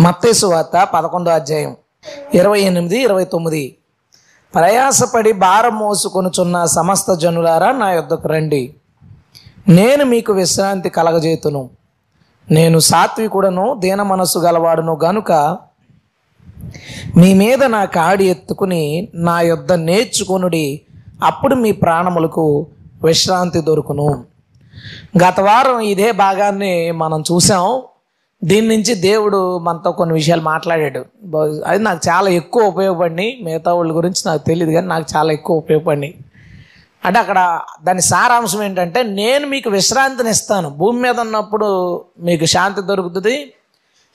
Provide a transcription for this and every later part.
మత్తేసు వార్త పదకొండో అధ్యాయం ఇరవై ఎనిమిది ఇరవై తొమ్మిది. ప్రయాసపడి భారం మోసుకొనుచున్న సమస్త జనులారా నా యొద్దకు రండి. నేను మీకు విశ్రాంతి కలగజేతును. నేను సాత్వికుడను దీన మనస్సు గలవాడును గనుక మీ మీద నా కాడి ఎత్తుకుని నా యొద్ద నేర్చుకొనుడి అప్పుడు మీ ప్రాణములకు విశ్రాంతి దొరుకును. గత వారం ఇదే భాగాన్ని మనం చూసాం దీని నుంచి దేవుడు మనతో కొన్ని విషయాలు మాట్లాడాడు. అది నాకు చాలా ఎక్కువ ఉపయోగపడినాయి. మిగతా వాళ్ళ గురించి నాకు తెలియదు కానీ నాకు చాలా ఎక్కువ ఉపయోగపడినాయి. అంటే అక్కడ దాని సారాంశం ఏంటంటే నేను మీకు విశ్రాంతిని ఇస్తాను. భూమి మీద ఉన్నప్పుడు మీకు శాంతి దొరుకుతుంది.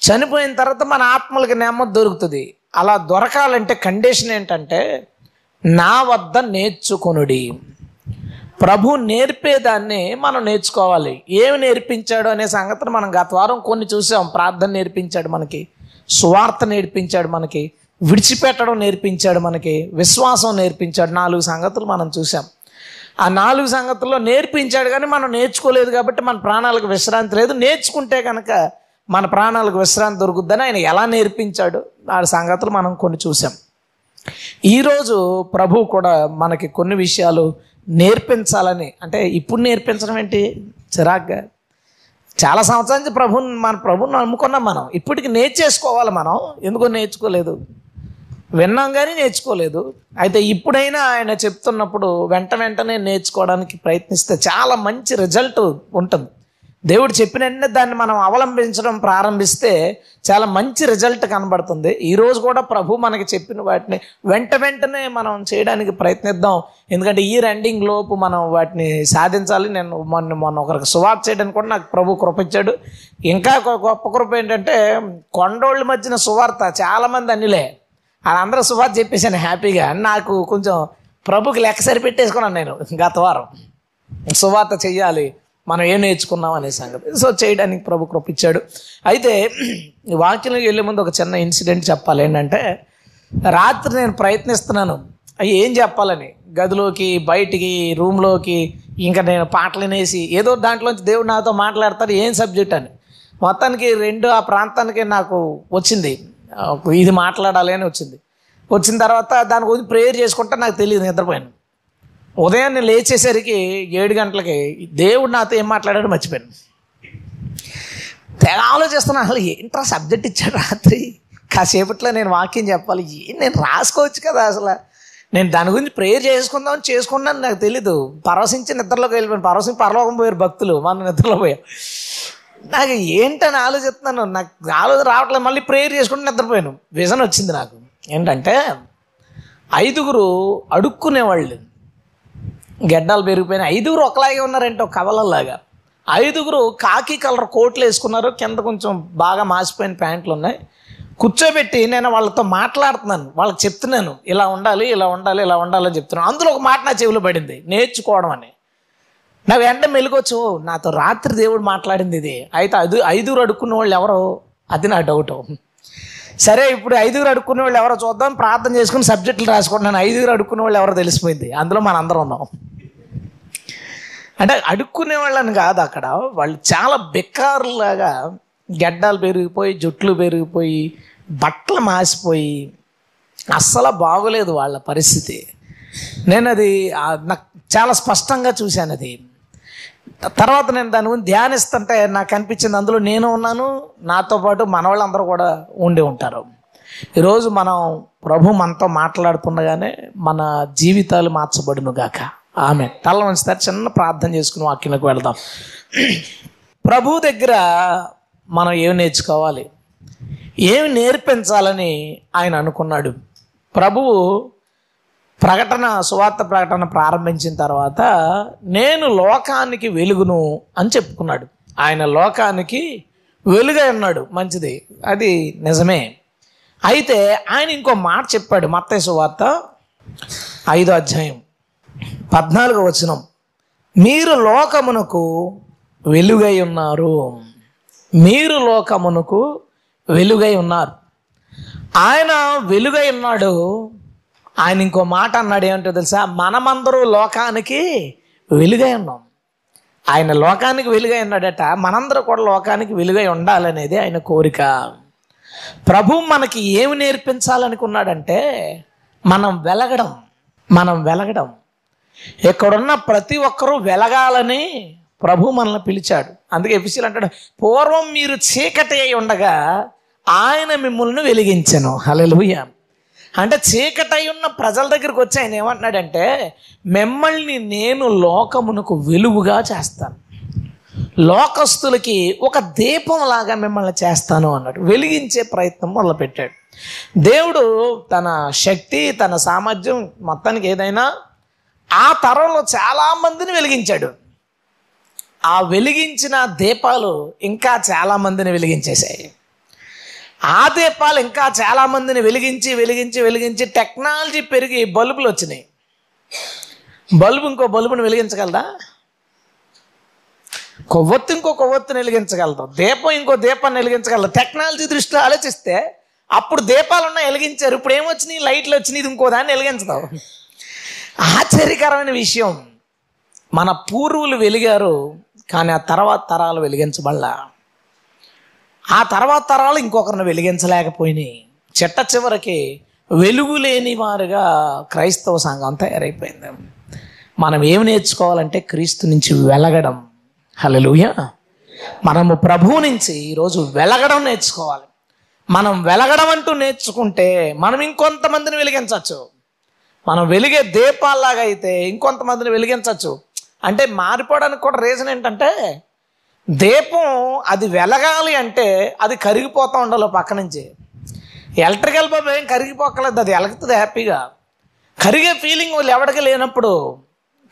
చనిపోయిన తర్వాత మన ఆత్మలకి నెమ్మది దొరుకుతుంది. అలా దొరకాలంటే కండిషన్ ఏంటంటే నా వద్ద నేర్చుకొనుడి. ప్రభు నేర్పేదాన్ని మనం నేర్చుకోవాలి. ఏమి నేర్పించాడు అనే సంగతిని మనం గత వారం కొన్ని చూసాం. ప్రార్థన నేర్పించాడు మనకి సువార్త నేర్పించాడు మనకి విడిచిపెట్టడం నేర్పించాడు మనకి విశ్వాసం నేర్పించాడు. నాలుగు సంగతులు మనం చూసాం. ఆ నాలుగు సంగతుల్లో నేర్పించాడు కానీ మనం నేర్చుకోలేదు కాబట్టి మన ప్రాణాలకు విశ్రాంతి లేదు. నేర్చుకుంటే కనుక మన ప్రాణాలకు విశ్రాంతి దొరుకుద్దని ఆయన ఎలా నేర్పించాడు? ఆ సంగతులు మనం కొన్ని చూసాం. ఈరోజు ప్రభు కూడా మనకి కొన్ని విషయాలు నేర్పించాలని. అంటే ఇప్పుడు నేర్పించడం ఏంటి? చిరాగ్గా. చాలా సంవత్సరాల నుంచి ప్రభుని మన ప్రభుని నమ్ముకున్నాం మనం. ఇప్పటికి నేర్చేసుకోవాలి మనం. ఎందుకో నేర్చుకోలేదు. విన్నాం కానీ నేర్చుకోలేదు. అయితే ఇప్పుడైనా ఆయన చెప్తున్నప్పుడు వెంట వెంటనే నేర్చుకోవడానికి ప్రయత్నిస్తే చాలా మంచి రిజల్ట్ ఉంటుంది. దేవుడు చెప్పిన దాన్ని మనం అవలంబించడం ప్రారంభిస్తే చాలా మంచి రిజల్ట్ కనబడుతుంది. ఈరోజు కూడా ప్రభు మనకి చెప్పిన వాటిని వెంట వెంటనే మనం చేయడానికి ప్రయత్నిద్దాం. ఎందుకంటే ఈ రెండింగ్ లోపు మనం వాటిని సాధించాలి. నేను మొన్న మొన్న ఒకరికి సువార్త చేయడానికి కూడా నాకు ప్రభు కృపించాడు ఇంకా గొప్ప కృప ఏంటంటే కొండోళ్ళ మధ్యన సువార్త చాలామంది అన్నిలే. వాళ్ళందరూ సువార్త చెప్పేసాను హ్యాపీగా. నాకు కొంచెం ప్రభుకి లెక్క సరిపెట్టేసుకున్నాను నేను గత వారం. సువార్త చెయ్యాలి. మనం ఏం నేర్చుకున్నాం అనే సంగతి. సో చేయడానికి ప్రభు కృపించాడు. అయితే ఈ వాక్యంలోకి వెళ్ళే ముందు ఒక చిన్న ఇన్సిడెంట్ చెప్పాలి. ఏంటంటే రాత్రి నేను ప్రయత్నిస్తున్నాను. అవి ఏం చెప్పాలని? గదిలోకి బయటికి రూమ్లోకి ఇంకా నేను పాటలు వినేసి ఏదో దాంట్లోంచి దేవుడు నాతో మాట్లాడతాడు ఏం సబ్జెక్ట్ అని. మొత్తానికి రెండు ఆ ప్రాంతానికి నాకు వచ్చింది. ఇది మాట్లాడాలి అని వచ్చింది. వచ్చిన తర్వాత దాని గురించి ప్రేయర్ చేసుకుంటే నాకు తెలియదు నిద్రపోయాను. ఉదయాన్నే లేచేసరికి ఏడు గంటలకి దేవుడు నాతో ఏం మాట్లాడాడు మర్చిపోయాను. తెగ ఆలోచిస్తున్నా అసలు ఏంట్రా సబ్జెక్ట్ ఇచ్చాడు రాత్రి? కాసేపట్లో నేను వాక్యం చెప్పాలి. ఏం నేను రాసుకోవచ్చు కదా అసలు? నేను దాని గురించి ప్రేయర్ చేసుకుందామని చేసుకున్నాను నాకు తెలీదు. పరవశించి నిద్రలోకి వెళ్ళిపోయాను. పరవశించి పరలోకం పోయారు భక్తులు. మన నిద్రలో పోయాం నాకు ఏంటని ఆలోచిస్తున్నాను. నాకు ఆలోచన రావట్లేదు. మళ్ళీ ప్రేయర్ చేసుకుంటూ నిద్రపోయాను. విజన్ వచ్చింది నాకు. ఏంటంటే ఐదుగురు అడుక్కునేవాళ్ళు. గెడ్డాలు పెరిగిపోయినాయి. ఐదుగురు ఒకలాగే ఉన్నారంటే ఒక కవలలాగా ఐదుగురు కాకి కలర్ కోట్లు వేసుకున్నారు. కింద కొంచెం బాగా మాసిపోయిన ప్యాంట్లు ఉన్నాయి. కూర్చోబెట్టి నేను వాళ్ళతో మాట్లాడుతున్నాను. వాళ్ళకి చెప్తున్నాను. ఇలా ఉండాలి ఇలా ఉండాలి ఇలా ఉండాలని చెప్తున్నాను. అందులో ఒక మాట నా చెవిలో పడింది. నేర్చుకోవడం అని. నా వెంట మెలుగొచ్చు నాతో రాత్రి దేవుడు మాట్లాడింది ఇది. అయితే ఐదు ఐదుగురు అడుక్కున్న వాళ్ళు ఎవరో? అది నా డౌట్. సరే ఇప్పుడు ఐదుగురు అడుక్కునే వాళ్ళు ఎవరో చూద్దాం ప్రార్థన చేసుకుని సబ్జెక్టులు రాసుకుంటున్నాను. ఐదుగురు అడుక్కునే వాళ్ళు ఎవరో తెలిసిపోయింది. అందులో మన అందరం ఉన్నాం. అంటే అడుక్కునే వాళ్ళని కాదు అక్కడ. వాళ్ళు చాలా బెక్కారులాగా గడ్డాలు పెరిగిపోయి జుట్లు పెరిగిపోయి బట్టలు మాసిపోయి అస్సలు బాగోలేదు వాళ్ళ పరిస్థితి. నేను అది నాకు చాలా స్పష్టంగా చూశాను అది తర్వాత నేను దాని గురించి ధ్యానిస్తుంటే నాకు అనిపించింది అందులో నేను ఉన్నాను నాతో పాటు మన వాళ్ళందరూ కూడా ఉండి ఉంటారు. ఈరోజు మనం ప్రభు మనతో మాట్లాడుతుండగానే మన జీవితాలు మార్చబడును గాక. ఆమె తల ఉంచుతారు చిన్న ప్రార్థన చేసుకుని వాక్యంలోకి వెళ్దాం. ప్రభు దగ్గర మనం ఏమి నేర్చుకోవాలి? ఏమి నేర్పించాలని ఆయన అనుకున్నాడు? ప్రభువు ప్రకటన సువార్త ప్రకటన ప్రారంభించిన తర్వాత నేను లోకానికి వెలుగును అని చెప్పుకున్నాడు. ఆయన లోకానికి వెలుగై ఉన్నాడు. మంచిది. అది నిజమే. అయితే ఆయన ఇంకో మాట చెప్పాడు మత్తయ్య సువార్త ఐదో అధ్యాయం పద్నాలుగో వచనం. మీరు లోకమునకు వెలుగై ఉన్నారు. మీరు లోకమునకు వెలుగై ఉన్నారు. ఆయన వెలుగై ఉన్నాడు. ఆయన ఇంకో మాట అన్నాడు ఏమంటో తెలుసా? మనమందరూ లోకానికి వెలుగై ఉన్నాం. ఆయన లోకానికి వెలుగై ఉన్నాడట. మనందరూ కూడా లోకానికి వెలుగై ఉండాలనేది ఆయన కోరిక. ప్రభు మనకి ఏమి నేర్పించాలనుకున్నాడంటే మనం వెలగడం మనం వెలగడం. ఇక్కడున్న ప్రతి ఒక్కరూ వెలగాలని ప్రభు మనల్ని పిలిచాడు. అందుకే ఎఫిసిల్ అంటాడు పూర్వం మీరు చీకటి అయి ఉండగా ఆయన మిమ్మల్ని వెలిగించను. హల్లెలూయా. అంటే చీకటై ఉన్న ప్రజల దగ్గరికి వచ్చి ఆయన ఏమంటున్నాడంటే మిమ్మల్ని నేను లోకమునకు వెలుగుగా చేస్తాను. లోకస్తులకి ఒక దీపంలాగా మిమ్మల్ని చేస్తాను అన్నాడు. వెలిగించే ప్రయత్నం మొదలుపెట్టాడు. దేవుడు తన శక్తి తన సామర్థ్యం మొత్తానికి ఏదైనా ఆ తరంలో చాలా మందిని వెలిగించాడు. ఆ వెలిగించిన దీపాలు ఇంకా చాలా మందిని వెలిగించేశాయి. ఆ దీపాలు ఇంకా చాలా మందిని వెలిగించి వెలిగించి వెలిగించి టెక్నాలజీ పెరిగి బల్బులు వచ్చినాయి. బల్బు ఇంకో బల్బుని వెలిగించగలదా? కొవ్వొత్తు ఇంకో కొవ్వొత్తుని వెలిగించగలదు? దీపం ఇంకో దీపాన్ని వెలిగించగలదు? టెక్నాలజీ దృష్టిలో ఆలోచిస్తే అప్పుడు దీపాలు ఉన్నా వెలిగించారు ఇప్పుడు ఏమొచ్చినాయి? లైట్లు వచ్చినాయి ఇది ఇంకో దాన్ని వెలిగించదావు ఆశ్చర్యకరమైన విషయం. మన పూర్వులు వెలిగారు కానీ ఆ తర్వాత తరాలు వెలిగించబడలా. ఆ తర్వాత తరాలు ఇంకొకరిని వెలిగించలేకపోయినాయి. చిట్ట చివరికి వెలుగు లేని వారుగా క్రైస్తవ సంఘం తయారైపోయింది. మనం ఏమి నేర్చుకోవాలంటే క్రీస్తు నుంచి వెలగడం. హలలుయ మనము ప్రభువు నుంచి ఈరోజు వెలగడం నేర్చుకోవాలి. మనం వెలగడం అంటూ నేర్చుకుంటే మనం ఇంకొంతమందిని వెలిగించవచ్చు. మనం వెలిగే దీపాల్లాగా అయితే ఇంకొంతమందిని వెలిగించవచ్చు. అంటే మారిపోవడానికి కూడా రీజన్ ఏంటంటే దీపం అది వెలగాలి అంటే అది కరిగిపోతూ ఉండాలి పక్క నుంచి. ఎలక్ట్రికల్ బల్బ్ ఏం కరిగిపోకలేదు అది వెలుగుతుంది హ్యాపీగా. కరిగే ఫీలింగ్ వాళ్ళు ఎవరికి లేనప్పుడు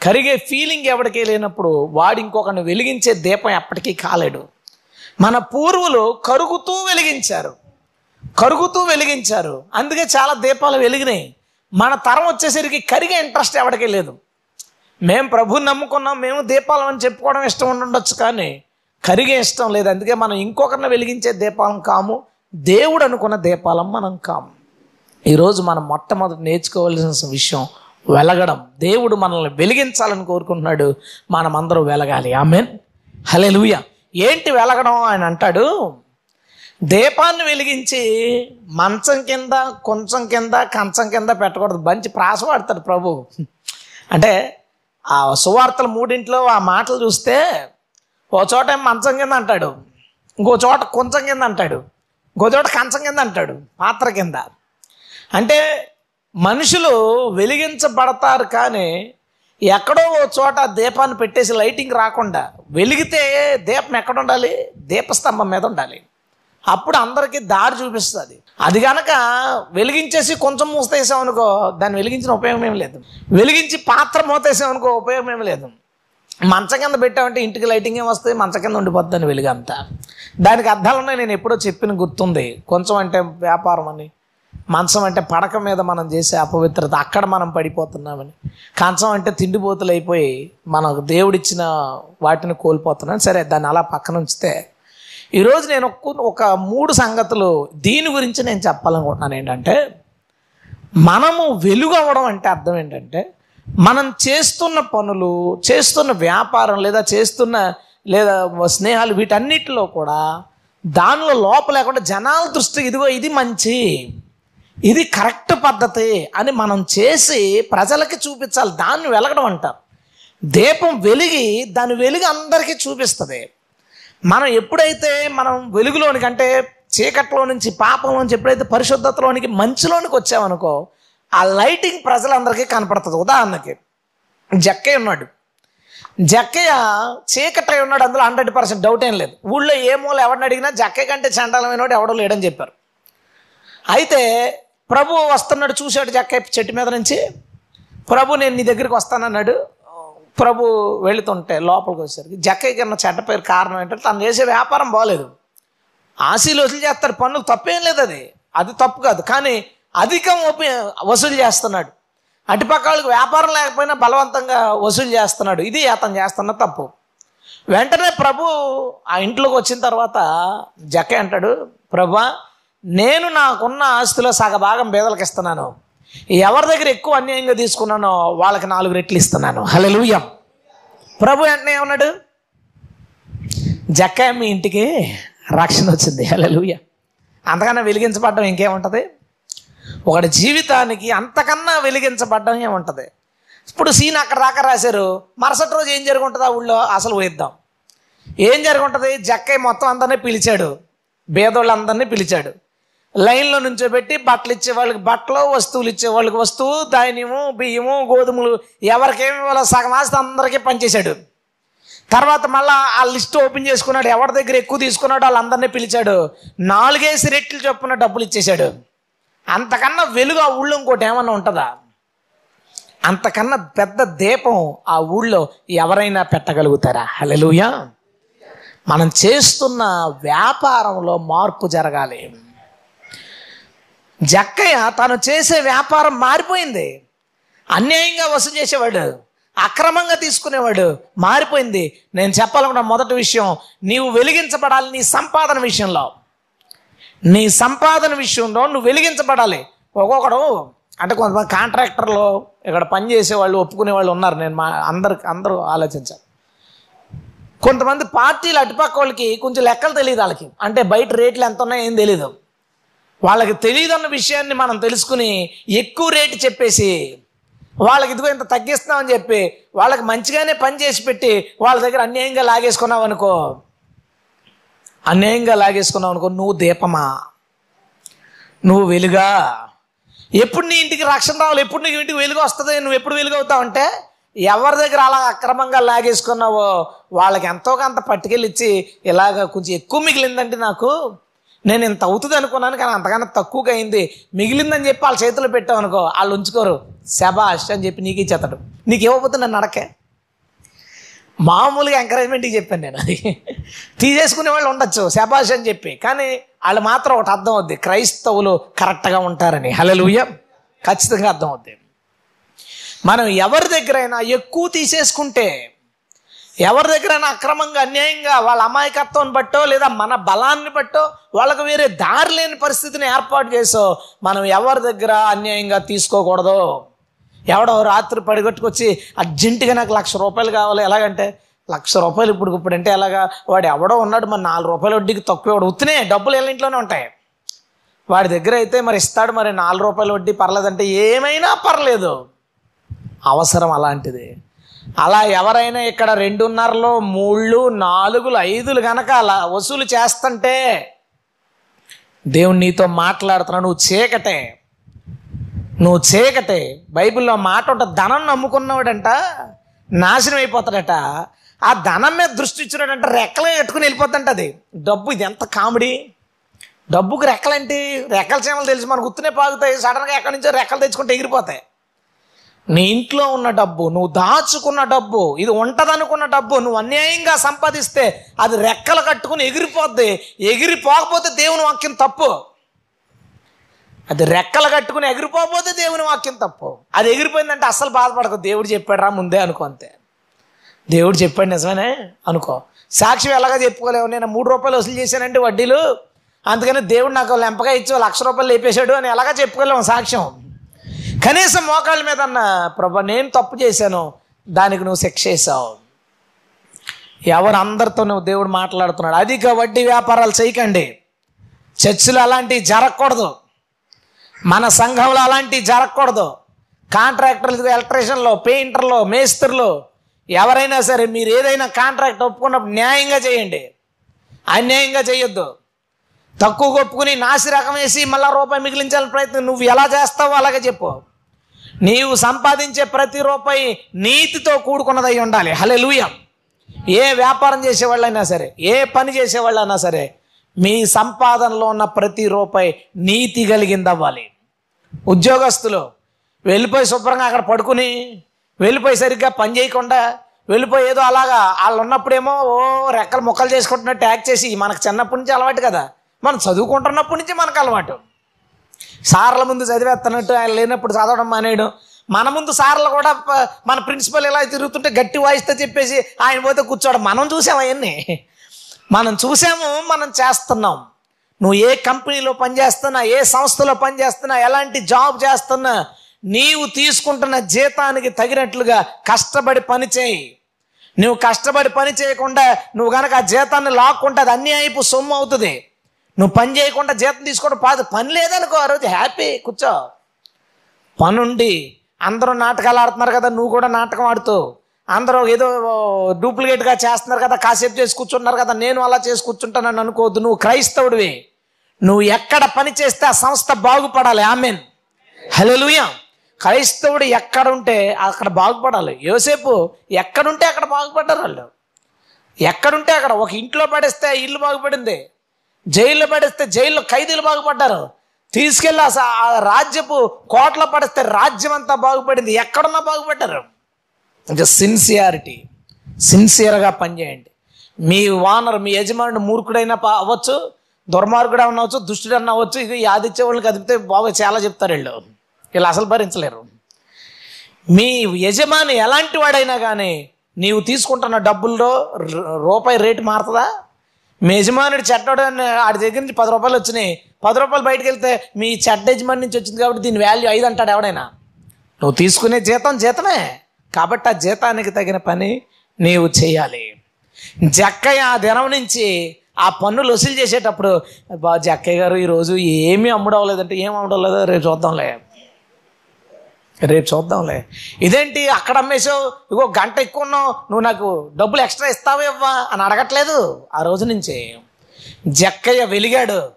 కరిగే ఫీలింగ్ ఎవరికీ లేనప్పుడు వాడు ఇంకొకరిని వెలిగించే దీపం ఎప్పటికీ కాలేడు. మన పూర్వులు కరుగుతూ వెలిగించారు. కరుగుతూ వెలిగించారు. అందుకే చాలా దీపాలు వెలిగినాయి. మన తరం వచ్చేసరికి కరిగే ఇంట్రెస్ట్ ఎవరికీ లేదు. మేము ప్రభుని నమ్ముకున్నాం మేము దీపాలం అని చెప్పుకోవడం ఇష్టం ఉండొచ్చు కానీ కరిగే ఇష్టం లేదు. అందుకే మనం ఇంకొకరిని వెలిగించే దీపాలం కాము. దేవుడు అనుకున్న దీపాలం మనం కాము. ఈరోజు మనం మొట్టమొదటి నేర్చుకోవాల్సిన విషయం వెలగడం. దేవుడు మనల్ని వెలిగించాలని కోరుకుంటున్నాడు. మనమందరూ వెలగాలి. ఆమెన్. హలే ఏంటి వెలగడం ఆయన అంటాడు? దీపాన్ని వెలిగించి మంచం కింద కొంచెం కింద కంచం కింద పెట్టకూడదు. మంచి ప్రాస వాడతాడు ప్రభు. అంటే ఆ సువార్తల మూడింట్లో ఆ మాటలు చూస్తే ఓ చోట మంచం కింద అంటాడు? ఇంకో చోట కొంచెం కింద అంటాడు. ఇంకో చోట కంచం కింద అంటాడు. పాత్ర కింద. అంటే మనుషులు వెలిగించబడతారు కానీ ఎక్కడో ఓ చోట దీపాన్ని పెట్టేసి లైటింగ్ రాకుండా వెలిగితే దీపం ఎక్కడ ఉండాలి? దీపస్తంభం మీద ఉండాలి. అప్పుడు అందరికీ దారి చూపిస్తుంది. అది కనుక వెలిగించేసి కొంచెం మూసేసాం అనుకో దాన్ని వెలిగించిన ఉపయోగం ఏం లేదు. వెలిగించి పాత్ర మూతేసాం అనుకో ఉపయోగం ఏం లేదు. మంచం కింద పెట్టామంటే ఇంటికి లైటింగ్ ఏం వస్తుంది? మంచం కింద ఉండిపోద్దని వెలుగంతా. దానికి అర్థాలు ఉన్నాయి నేను ఎప్పుడో చెప్పిన గుర్తుంది. కొంచెం అంటే వ్యాపారం అని. మంచం అంటే పడక మీద మనం చేసే అపవిత్రత అక్కడ మనం పడిపోతున్నామని. కంచం అంటే తిండిపోతులు అయిపోయి మనకు దేవుడిచ్చిన వాటిని కోల్పోతున్నాం సరే దాన్ని అలా పక్కన ఉంచితే. ఈరోజు నేను ఒక ఒక మూడు సంగతులు దీని గురించి నేను చెప్పాలనుకుంటున్నాను ఏంటంటే మనము వెలుగు అవ్వడం అంటే అర్థం ఏంటంటే మనం చేస్తున్న పనులు చేస్తున్న వ్యాపారం లేదా చేస్తున్న లేదా స్నేహాలు వీటన్నిటిలో కూడా దానిలో లోప లేకుండా జనాల దృష్టికి ఇదిగో ఇది మంచి ఇది కరెక్ట్ పద్ధతి అని మనం చేసి ప్రజలకి చూపించాలి. దాన్ని వెలగడం అంటారు. దీపం వెలిగి దాని వెలుగు అందరికీ చూపిస్తుంది. మనం ఎప్పుడైతే మనం వెలుగులోనికి అంటే చీకట్లో నుంచి పాపంలోంచి ఎప్పుడైతే పరిశుద్ధతలోనికి మంచిలోనికి వచ్చామనుకో ఆ లైటింగ్ ప్రజలందరికీ కనపడుతుంది. ఉదాహరణకి జక్కయ్య ఉన్నాడు. జక్కయ్య చీకటై ఉన్నాడు అందులో హండ్రెడ్ పర్సెంట్ డౌట్ ఏం లేదు. ఊళ్ళో ఏ మూల ఎవరిని అడిగినా జక్కయ్య కంటే చండాలమైనవాడు ఎవడో లేడని చెప్పారు. అయితే ప్రభు వస్తున్నాడు చూశాడు జక్కయ్య చెట్టు మీద నుంచి. ప్రభు నేను నీ దగ్గరికి వస్తానన్నాడు. ప్రభు వెళుతుంటే లోపలికి వచ్చేసరికి జక్కయ్యకి ఉన్న చెడ్డ పేరు కారణం ఏంటంటే తను చేసే వ్యాపారం బాగలేదు ఆశీలు వసూలు చేస్తాడు పనులు తప్పేం లేదు అది. అది తప్పు కాదు. కానీ అధికం వసూలు చేస్తున్నాడు. అటుపక్క వాళ్ళకి వ్యాపారం లేకపోయినా బలవంతంగా వసూలు చేస్తున్నాడు. ఇది అతను చేస్తున్న తప్పు. వెంటనే ప్రభు ఆ ఇంట్లోకి వచ్చిన తర్వాత జక్క అంటాడు ప్రభా నేను నాకున్న ఆస్తిలో సగ భాగం పేదలకు ఇస్తున్నాను. ఎవరి దగ్గర ఎక్కువ అన్యాయంగా తీసుకున్నానో వాళ్ళకి నాలుగు రెట్లు ఇస్తున్నాను. హలలుయం ప్రభు వెంటనే ఏమన్నాడు జక్క మీ ఇంటికి రక్షణ వచ్చింది. హలలుయ అంతకన్నా వెలిగించబడ్డం ఇంకేముంటుంది? ఒకటి జీవితానికి అంతకన్నా వెలిగించబడ్డం ఏముంటుంది? ఇప్పుడు సీన్ అక్కడ దాకా రాశారు మరుసటి రోజు ఏం జరుగుంటుంది ఆ ఊళ్ళో? అసలు వేద్దాం ఏం జరుగుంటుంది? జక్కయ్య మొత్తం అందరినీ పిలిచాడు. పేదోళ్ళందరినీ పిలిచాడు. లైన్లో నుంచోబెట్టి బట్టలు ఇచ్చే వాళ్ళకి బట్టలు వస్తువులు ఇచ్చే వాళ్ళకి వస్తువు ధాన్యము బియ్యము గోధుమలు ఎవరికేమి ఇవ్వాలో సగం ఆస్తి అందరికీ పనిచేశాడు. తర్వాత మళ్ళా ఆ లిస్ట్ ఓపెన్ చేసుకున్నాడు. ఎవరి దగ్గర ఎక్కువ తీసుకున్నాడు వాళ్ళందరినీ పిలిచాడు. నాలుగేసి రెట్లు చొప్పున డబ్బులు ఇచ్చేశాడు. అంతకన్నా వెలుగు ఆ ఊళ్ళో ఇంకోటి ఏమన్నా ఉంటుందా? అంతకన్నా పెద్ద దీపం ఆ ఊళ్ళో ఎవరైనా పెట్టగలుగుతారా? హలలుయా మనం చేస్తున్న వ్యాపారంలో మార్పు జరగాలి. జక్కయ్య తను చేసే వ్యాపారం మారిపోయింది. అన్యాయంగా వసూలు చేసేవాడు అక్రమంగా తీసుకునేవాడు మారిపోయింది. నేను చెప్పాలనుకున్న మొదటి విషయం నీవు వెలిగించబడాలి నీ సంపాదన విషయంలో. నీ సంపాదన విషయంలో నువ్వు వెలిగించబడాలి. ఒక్కొక్కడు అంటే కొంతమంది కాంట్రాక్టర్లు ఇక్కడ పనిచేసే వాళ్ళు ఒప్పుకునే వాళ్ళు ఉన్నారు. నేను మా అందరికి అందరూ ఆలోచించాలి. కొంతమంది పార్టీలు అటుపక్క వాళ్ళకి కొంచెం లెక్కలు తెలియదు వాళ్ళకి. అంటే బయట రేట్లు ఎంత ఉన్నాయో ఏం తెలియదు వాళ్ళకి తెలియదన్న విషయాన్ని మనం తెలుసుకుని ఎక్కువ రేటు చెప్పేసి వాళ్ళకి ఇదిగో ఇంత తగ్గిస్తామని చెప్పి వాళ్ళకి మంచిగానే పని చేసి పెట్టి వాళ్ళ దగ్గర అన్యాయంగా లాగేసుకున్నావు అనుకో అన్యాయంగా లాగేసుకున్నావు అనుకో నువ్వు దీపమా? నువ్వు వెలుగా? ఎప్పుడు నీ ఇంటికి రక్షణ రావాలి? ఎప్పుడు నీకు ఇంటికి వెలుగు వస్తుంది? నువ్వు ఎప్పుడు వెలుగవుతావు అంటే ఎవరి దగ్గర అలా అక్రమంగా లాగేసుకున్నావో వాళ్ళకి ఎంతో కొంత పట్టుకెళ్ళిచ్చి ఇలాగ కొంచెం ఎక్కువ మిగిలిందండి నాకు. నేను ఇంత అవుతుంది అనుకున్నాను కానీ అంతకన్నా తక్కువగా అయింది. మిగిలిందని చెప్పి వాళ్ళ చేతిలో పెట్టావు అనుకో వాళ్ళు ఉంచుకోరు. శబాష్ అని చెప్పి నీకు ఇచ్చేతాడు నీకు ఇవ్వకపోతే నన్ను అడకే మామూలుగా ఎంకరేజ్మెంట్కి చెప్పాను నేను అది. తీసేసుకునే వాళ్ళు ఉండొచ్చు శబాష్ అని చెప్పి. కానీ వాళ్ళు మాత్రం ఒకటి అర్థం అవుద్ది. క్రైస్తవులు కరెక్ట్గా ఉంటారని. హలలుయ ఖచ్చితంగా అర్థం అవుద్ది. మనం ఎవరి దగ్గరైనా ఎక్కువ తీసేసుకుంటే ఎవరి దగ్గరైనా అక్రమంగా అన్యాయంగా వాళ్ళ అమాయకత్వం బట్టో లేదా మన బలాన్ని బట్టో వాళ్ళకు వేరే దారి లేని పరిస్థితిని ఏర్పాటు చేసో మనం ఎవరి దగ్గర అన్యాయంగా తీసుకోకూడదు ఎవడో రాత్రి పడిగట్టుకొచ్చి అర్జెంటుగా నాకు లక్ష రూపాయలు కావాలి. ఎలాగంటే లక్ష రూపాయలు ఇప్పుడు ఇప్పుడు అంటే ఎలాగా వాడు ఎవడో ఉన్నాడు మరి నాలుగు రూపాయల వడ్డీకి తక్కువ వాడు ఉత్తినే డబ్బులు ఎలా ఇంట్లోనే ఉంటాయి. వాడి దగ్గర అయితే మరి ఇస్తాడు మరి నాలుగు రూపాయలు వడ్డీ పర్లేదంటే ఏమైనా పర్లేదు. అవసరం అలాంటిది. అలా ఎవరైనా ఇక్కడ రెండున్నరలో మూళ్ళు నాలుగులు ఐదులు గనక అలా వసూలు చేస్తుంటే దేవుడు నీతో మాట్లాడుతున్నాడు నువ్వు చీకటే. నువ్వు చీకటే బైబిల్లో మాట ధనం నమ్ముకున్నవాడంట నాశనం అయిపోతాడట. ఆ ధనం మీద దృష్టి ఇచ్చినాడంట రెక్కలు ఎట్టుకుని వెళ్ళిపోతుంట అది. డబ్బు ఇది ఎంత కామెడీ. డబ్బుకి రెక్కలేంటి? రెక్కల చేమలు తెలిసి మనకు గుర్తునే పాగుతాయి. సడన్గా ఎక్కడి నుంచో రెక్కలు తెచ్చుకుంటే ఎగిరిపోతాయి. నీ ఇంట్లో ఉన్న డబ్బు నువ్వు దాచుకున్న డబ్బు ఇది ఉంటదనుకున్న డబ్బు నువ్వు అన్యాయంగా సంపాదిస్తే అది రెక్కలు కట్టుకుని ఎగిరిపోద్ది. ఎగిరిపోకపోతే దేవుని వాక్యం తప్పు. అది రెక్కలు కట్టుకుని ఎగిరిపోకపోతే దేవుని వాక్యం తప్పు. అది ఎగిరిపోయిందంటే అస్సలు బాధపడకు. దేవుడు చెప్పాడు రా ముందే అనుకో అంతే. దేవుడు చెప్పాడు నిజమేనే అనుకో. సాక్ష్యం ఎలాగ చెప్పుకోలేవు. నేను మూడు రూపాయలు వసూలు చేశానంటే వడ్డీలు. అందుకని దేవుడు నాకు లెంపగా ఇచ్చి లక్ష రూపాయలు లేపేశాడు అని ఎలాగా చెప్పుకోలేము సాక్ష్యం. కనీసం మోకాళ్ళ మీద అన్న ప్రభా నేను తప్పు చేశాను. దానికి నువ్వు శిక్ష వేసావు ఎవరు అందరితో నువ్వు దేవుడు మాట్లాడుతున్నాడు? అధిక వడ్డీ వ్యాపారాలు చేయకండి. చర్చిలో అలాంటివి జరగకూడదు. మన సంఘంలో అలాంటివి జరగకూడదు. కాంట్రాక్టర్లు ఎలక్ట్రీషియన్లో పెయింటర్లు మేస్త్రులు ఎవరైనా సరే మీరు ఏదైనా కాంట్రాక్ట్ ఒప్పుకున్నప్పుడు న్యాయంగా చేయండి. అన్యాయంగా చేయొద్దు. తక్కువ ఒప్పుకుని నాసి రకం వేసి మళ్ళా రూపాయి మిగిలించాలని ప్రయత్నం నువ్వు ఎలా చేస్తావో అలాగే చెప్పు. నీవు సంపాదించే ప్రతి రూపాయి నీతితో కూడుకున్నదై ఉండాలి. హలే ఏ వ్యాపారం చేసేవాళ్ళైనా సరే ఏ పని చేసేవాళ్ళైనా సరే మీ సంపాదనలో ఉన్న ప్రతి రూపాయి నీతి కలిగింది అవ్వాలి ఉద్యోగస్తులు వెళ్ళిపోయి శుభ్రంగా అక్కడ పడుకుని వెళ్ళిపోయి సరిగ్గా పని చేయకుండా వెళ్ళిపోయి ఏదో అలాగా వాళ్ళు ఉన్నప్పుడేమో ఓ రెక్కలు ముక్కలు చేసుకుంటున్నట్టు యాక్ట్ చేసి మనకు చిన్నప్పటి నుంచి అలవాటు కదా. మనం చదువుకుంటున్నప్పటి నుంచి మనకు అలవాటు. సార్ల ముందు చదివేస్తున్నట్టు ఆయన లేనప్పుడు చదవడం మానేయడం. మన ముందు సార్లు కూడా మన ప్రిన్సిపల్ ఇలా తిరుగుతుంటే గట్టి వాయిస్తో చెప్పేసి ఆయన పోతే కూర్చోవడం. మనం చూసాం అవన్నీ మనం చూసాము మనం చేస్తున్నాం. నువ్వు ఏ కంపెనీలో పనిచేస్తున్నా ఏ సంస్థలో పనిచేస్తున్నా ఎలాంటి జాబ్ చేస్తున్నా నీవు తీసుకుంటున్న జీతానికి తగినట్లుగా కష్టపడి పని చేయి. నువ్వు కష్టపడి పని చేయకుండా నువ్వు కనుక ఆ జీతాన్ని లాక్కుంటే అది అన్యాయపు సొమ్ము అవుతుంది. నువ్వు పని చేయకుండా జీతం తీసుకోవడం పాదు పని లేదనుకో ఆ రోజు హ్యాపీ కూర్చో. పనుండి అందరూ నాటకాలు ఆడుతున్నారు కదా నువ్వు కూడా నాటకం ఆడుతూ. అందరూ ఏదో డూప్లికేట్గా చేస్తున్నారు కదా కాసేపు చేసి కూర్చున్నారు కదా నేను అలా చేసి కూర్చుంటానని అనుకోవద్దు నువ్వు క్రైస్తవుడివి. నువ్వు ఎక్కడ పని చేస్తే ఆ సంస్థ బాగుపడాలి. ఆమెన్. హలోలుయ క్రైస్తవుడు ఎక్కడ ఉంటే అక్కడ బాగుపడాలి. యోసేపు ఎక్కడుంటే అక్కడ బాగుపడ్డారు వాళ్ళు. ఎక్కడుంటే అక్కడ ఒక ఇంట్లో పడేస్తే ఇల్లు బాగుపడింది. జైల్లో పడేస్తే జైల్లో ఖైదీలు బాగుపడ్డారు. తీసుకెళ్ళి ఆ రాజ్యపు కోట్ల పడేస్తే రాజ్యం అంతా బాగుపడింది. ఎక్కడున్నా బాగుపడ్డారు. అంటే సిన్సియారిటీ. సిన్సియర్గా పనిచేయండి. మీ వానర్ మీ యజమానుడు మూర్ఖుడైనా పా- అవ్వచ్చు దుర్మార్గుడు అవ్వచ్చు అన్న అవ్వచ్చు ఇది యాదిచ్చే వాళ్ళకి కదిపితే బాగా చాలా చెప్తారు వీళ్ళు. వీళ్ళు అసలు భరించలేరు. మీ యజమాని ఎలాంటి వాడైనా కానీ నీవు తీసుకుంటున్న డబ్బుల్లో రూపాయి రేటు మారుతుందా? మీ యజమానుడు చెడ్డోడు అని ఆడి దగ్గర నుంచి పది రూపాయలు వచ్చినాయి. పది రూపాయలు బయటకు వెళ్తే మీ చెడ్డ యజమాని నుంచి వచ్చింది కాబట్టి దీని వాల్యూ ఐదు అంటాడు ఎవడైనా. నువ్వు తీసుకునే జీతం జీతమే. కాబట్టి ఆ జీతానికి తగిన పని నీవు చేయాలి. జక్కయ్య ఆ దినం నుంచి ఆ పన్నులు వసూలు చేసేటప్పుడు బా జక్కయ్య గారు ఈరోజు ఏమీ అమ్ముడవలేదంటే ఏం అమ్ముడవలేదో రేపు చూద్దాంలే. రేపు చూద్దాంలే. ఇదేంటి అక్కడ అమ్మేసావు ఇగో గంట ఎక్కువ ఉన్నావు నువ్వు నాకు డబ్బులు ఎక్స్ట్రా ఇస్తావా ఇవ్వా అని అడగట్లేదు ఆ రోజు నుంచి. జక్కయ్య వెలిగాడు.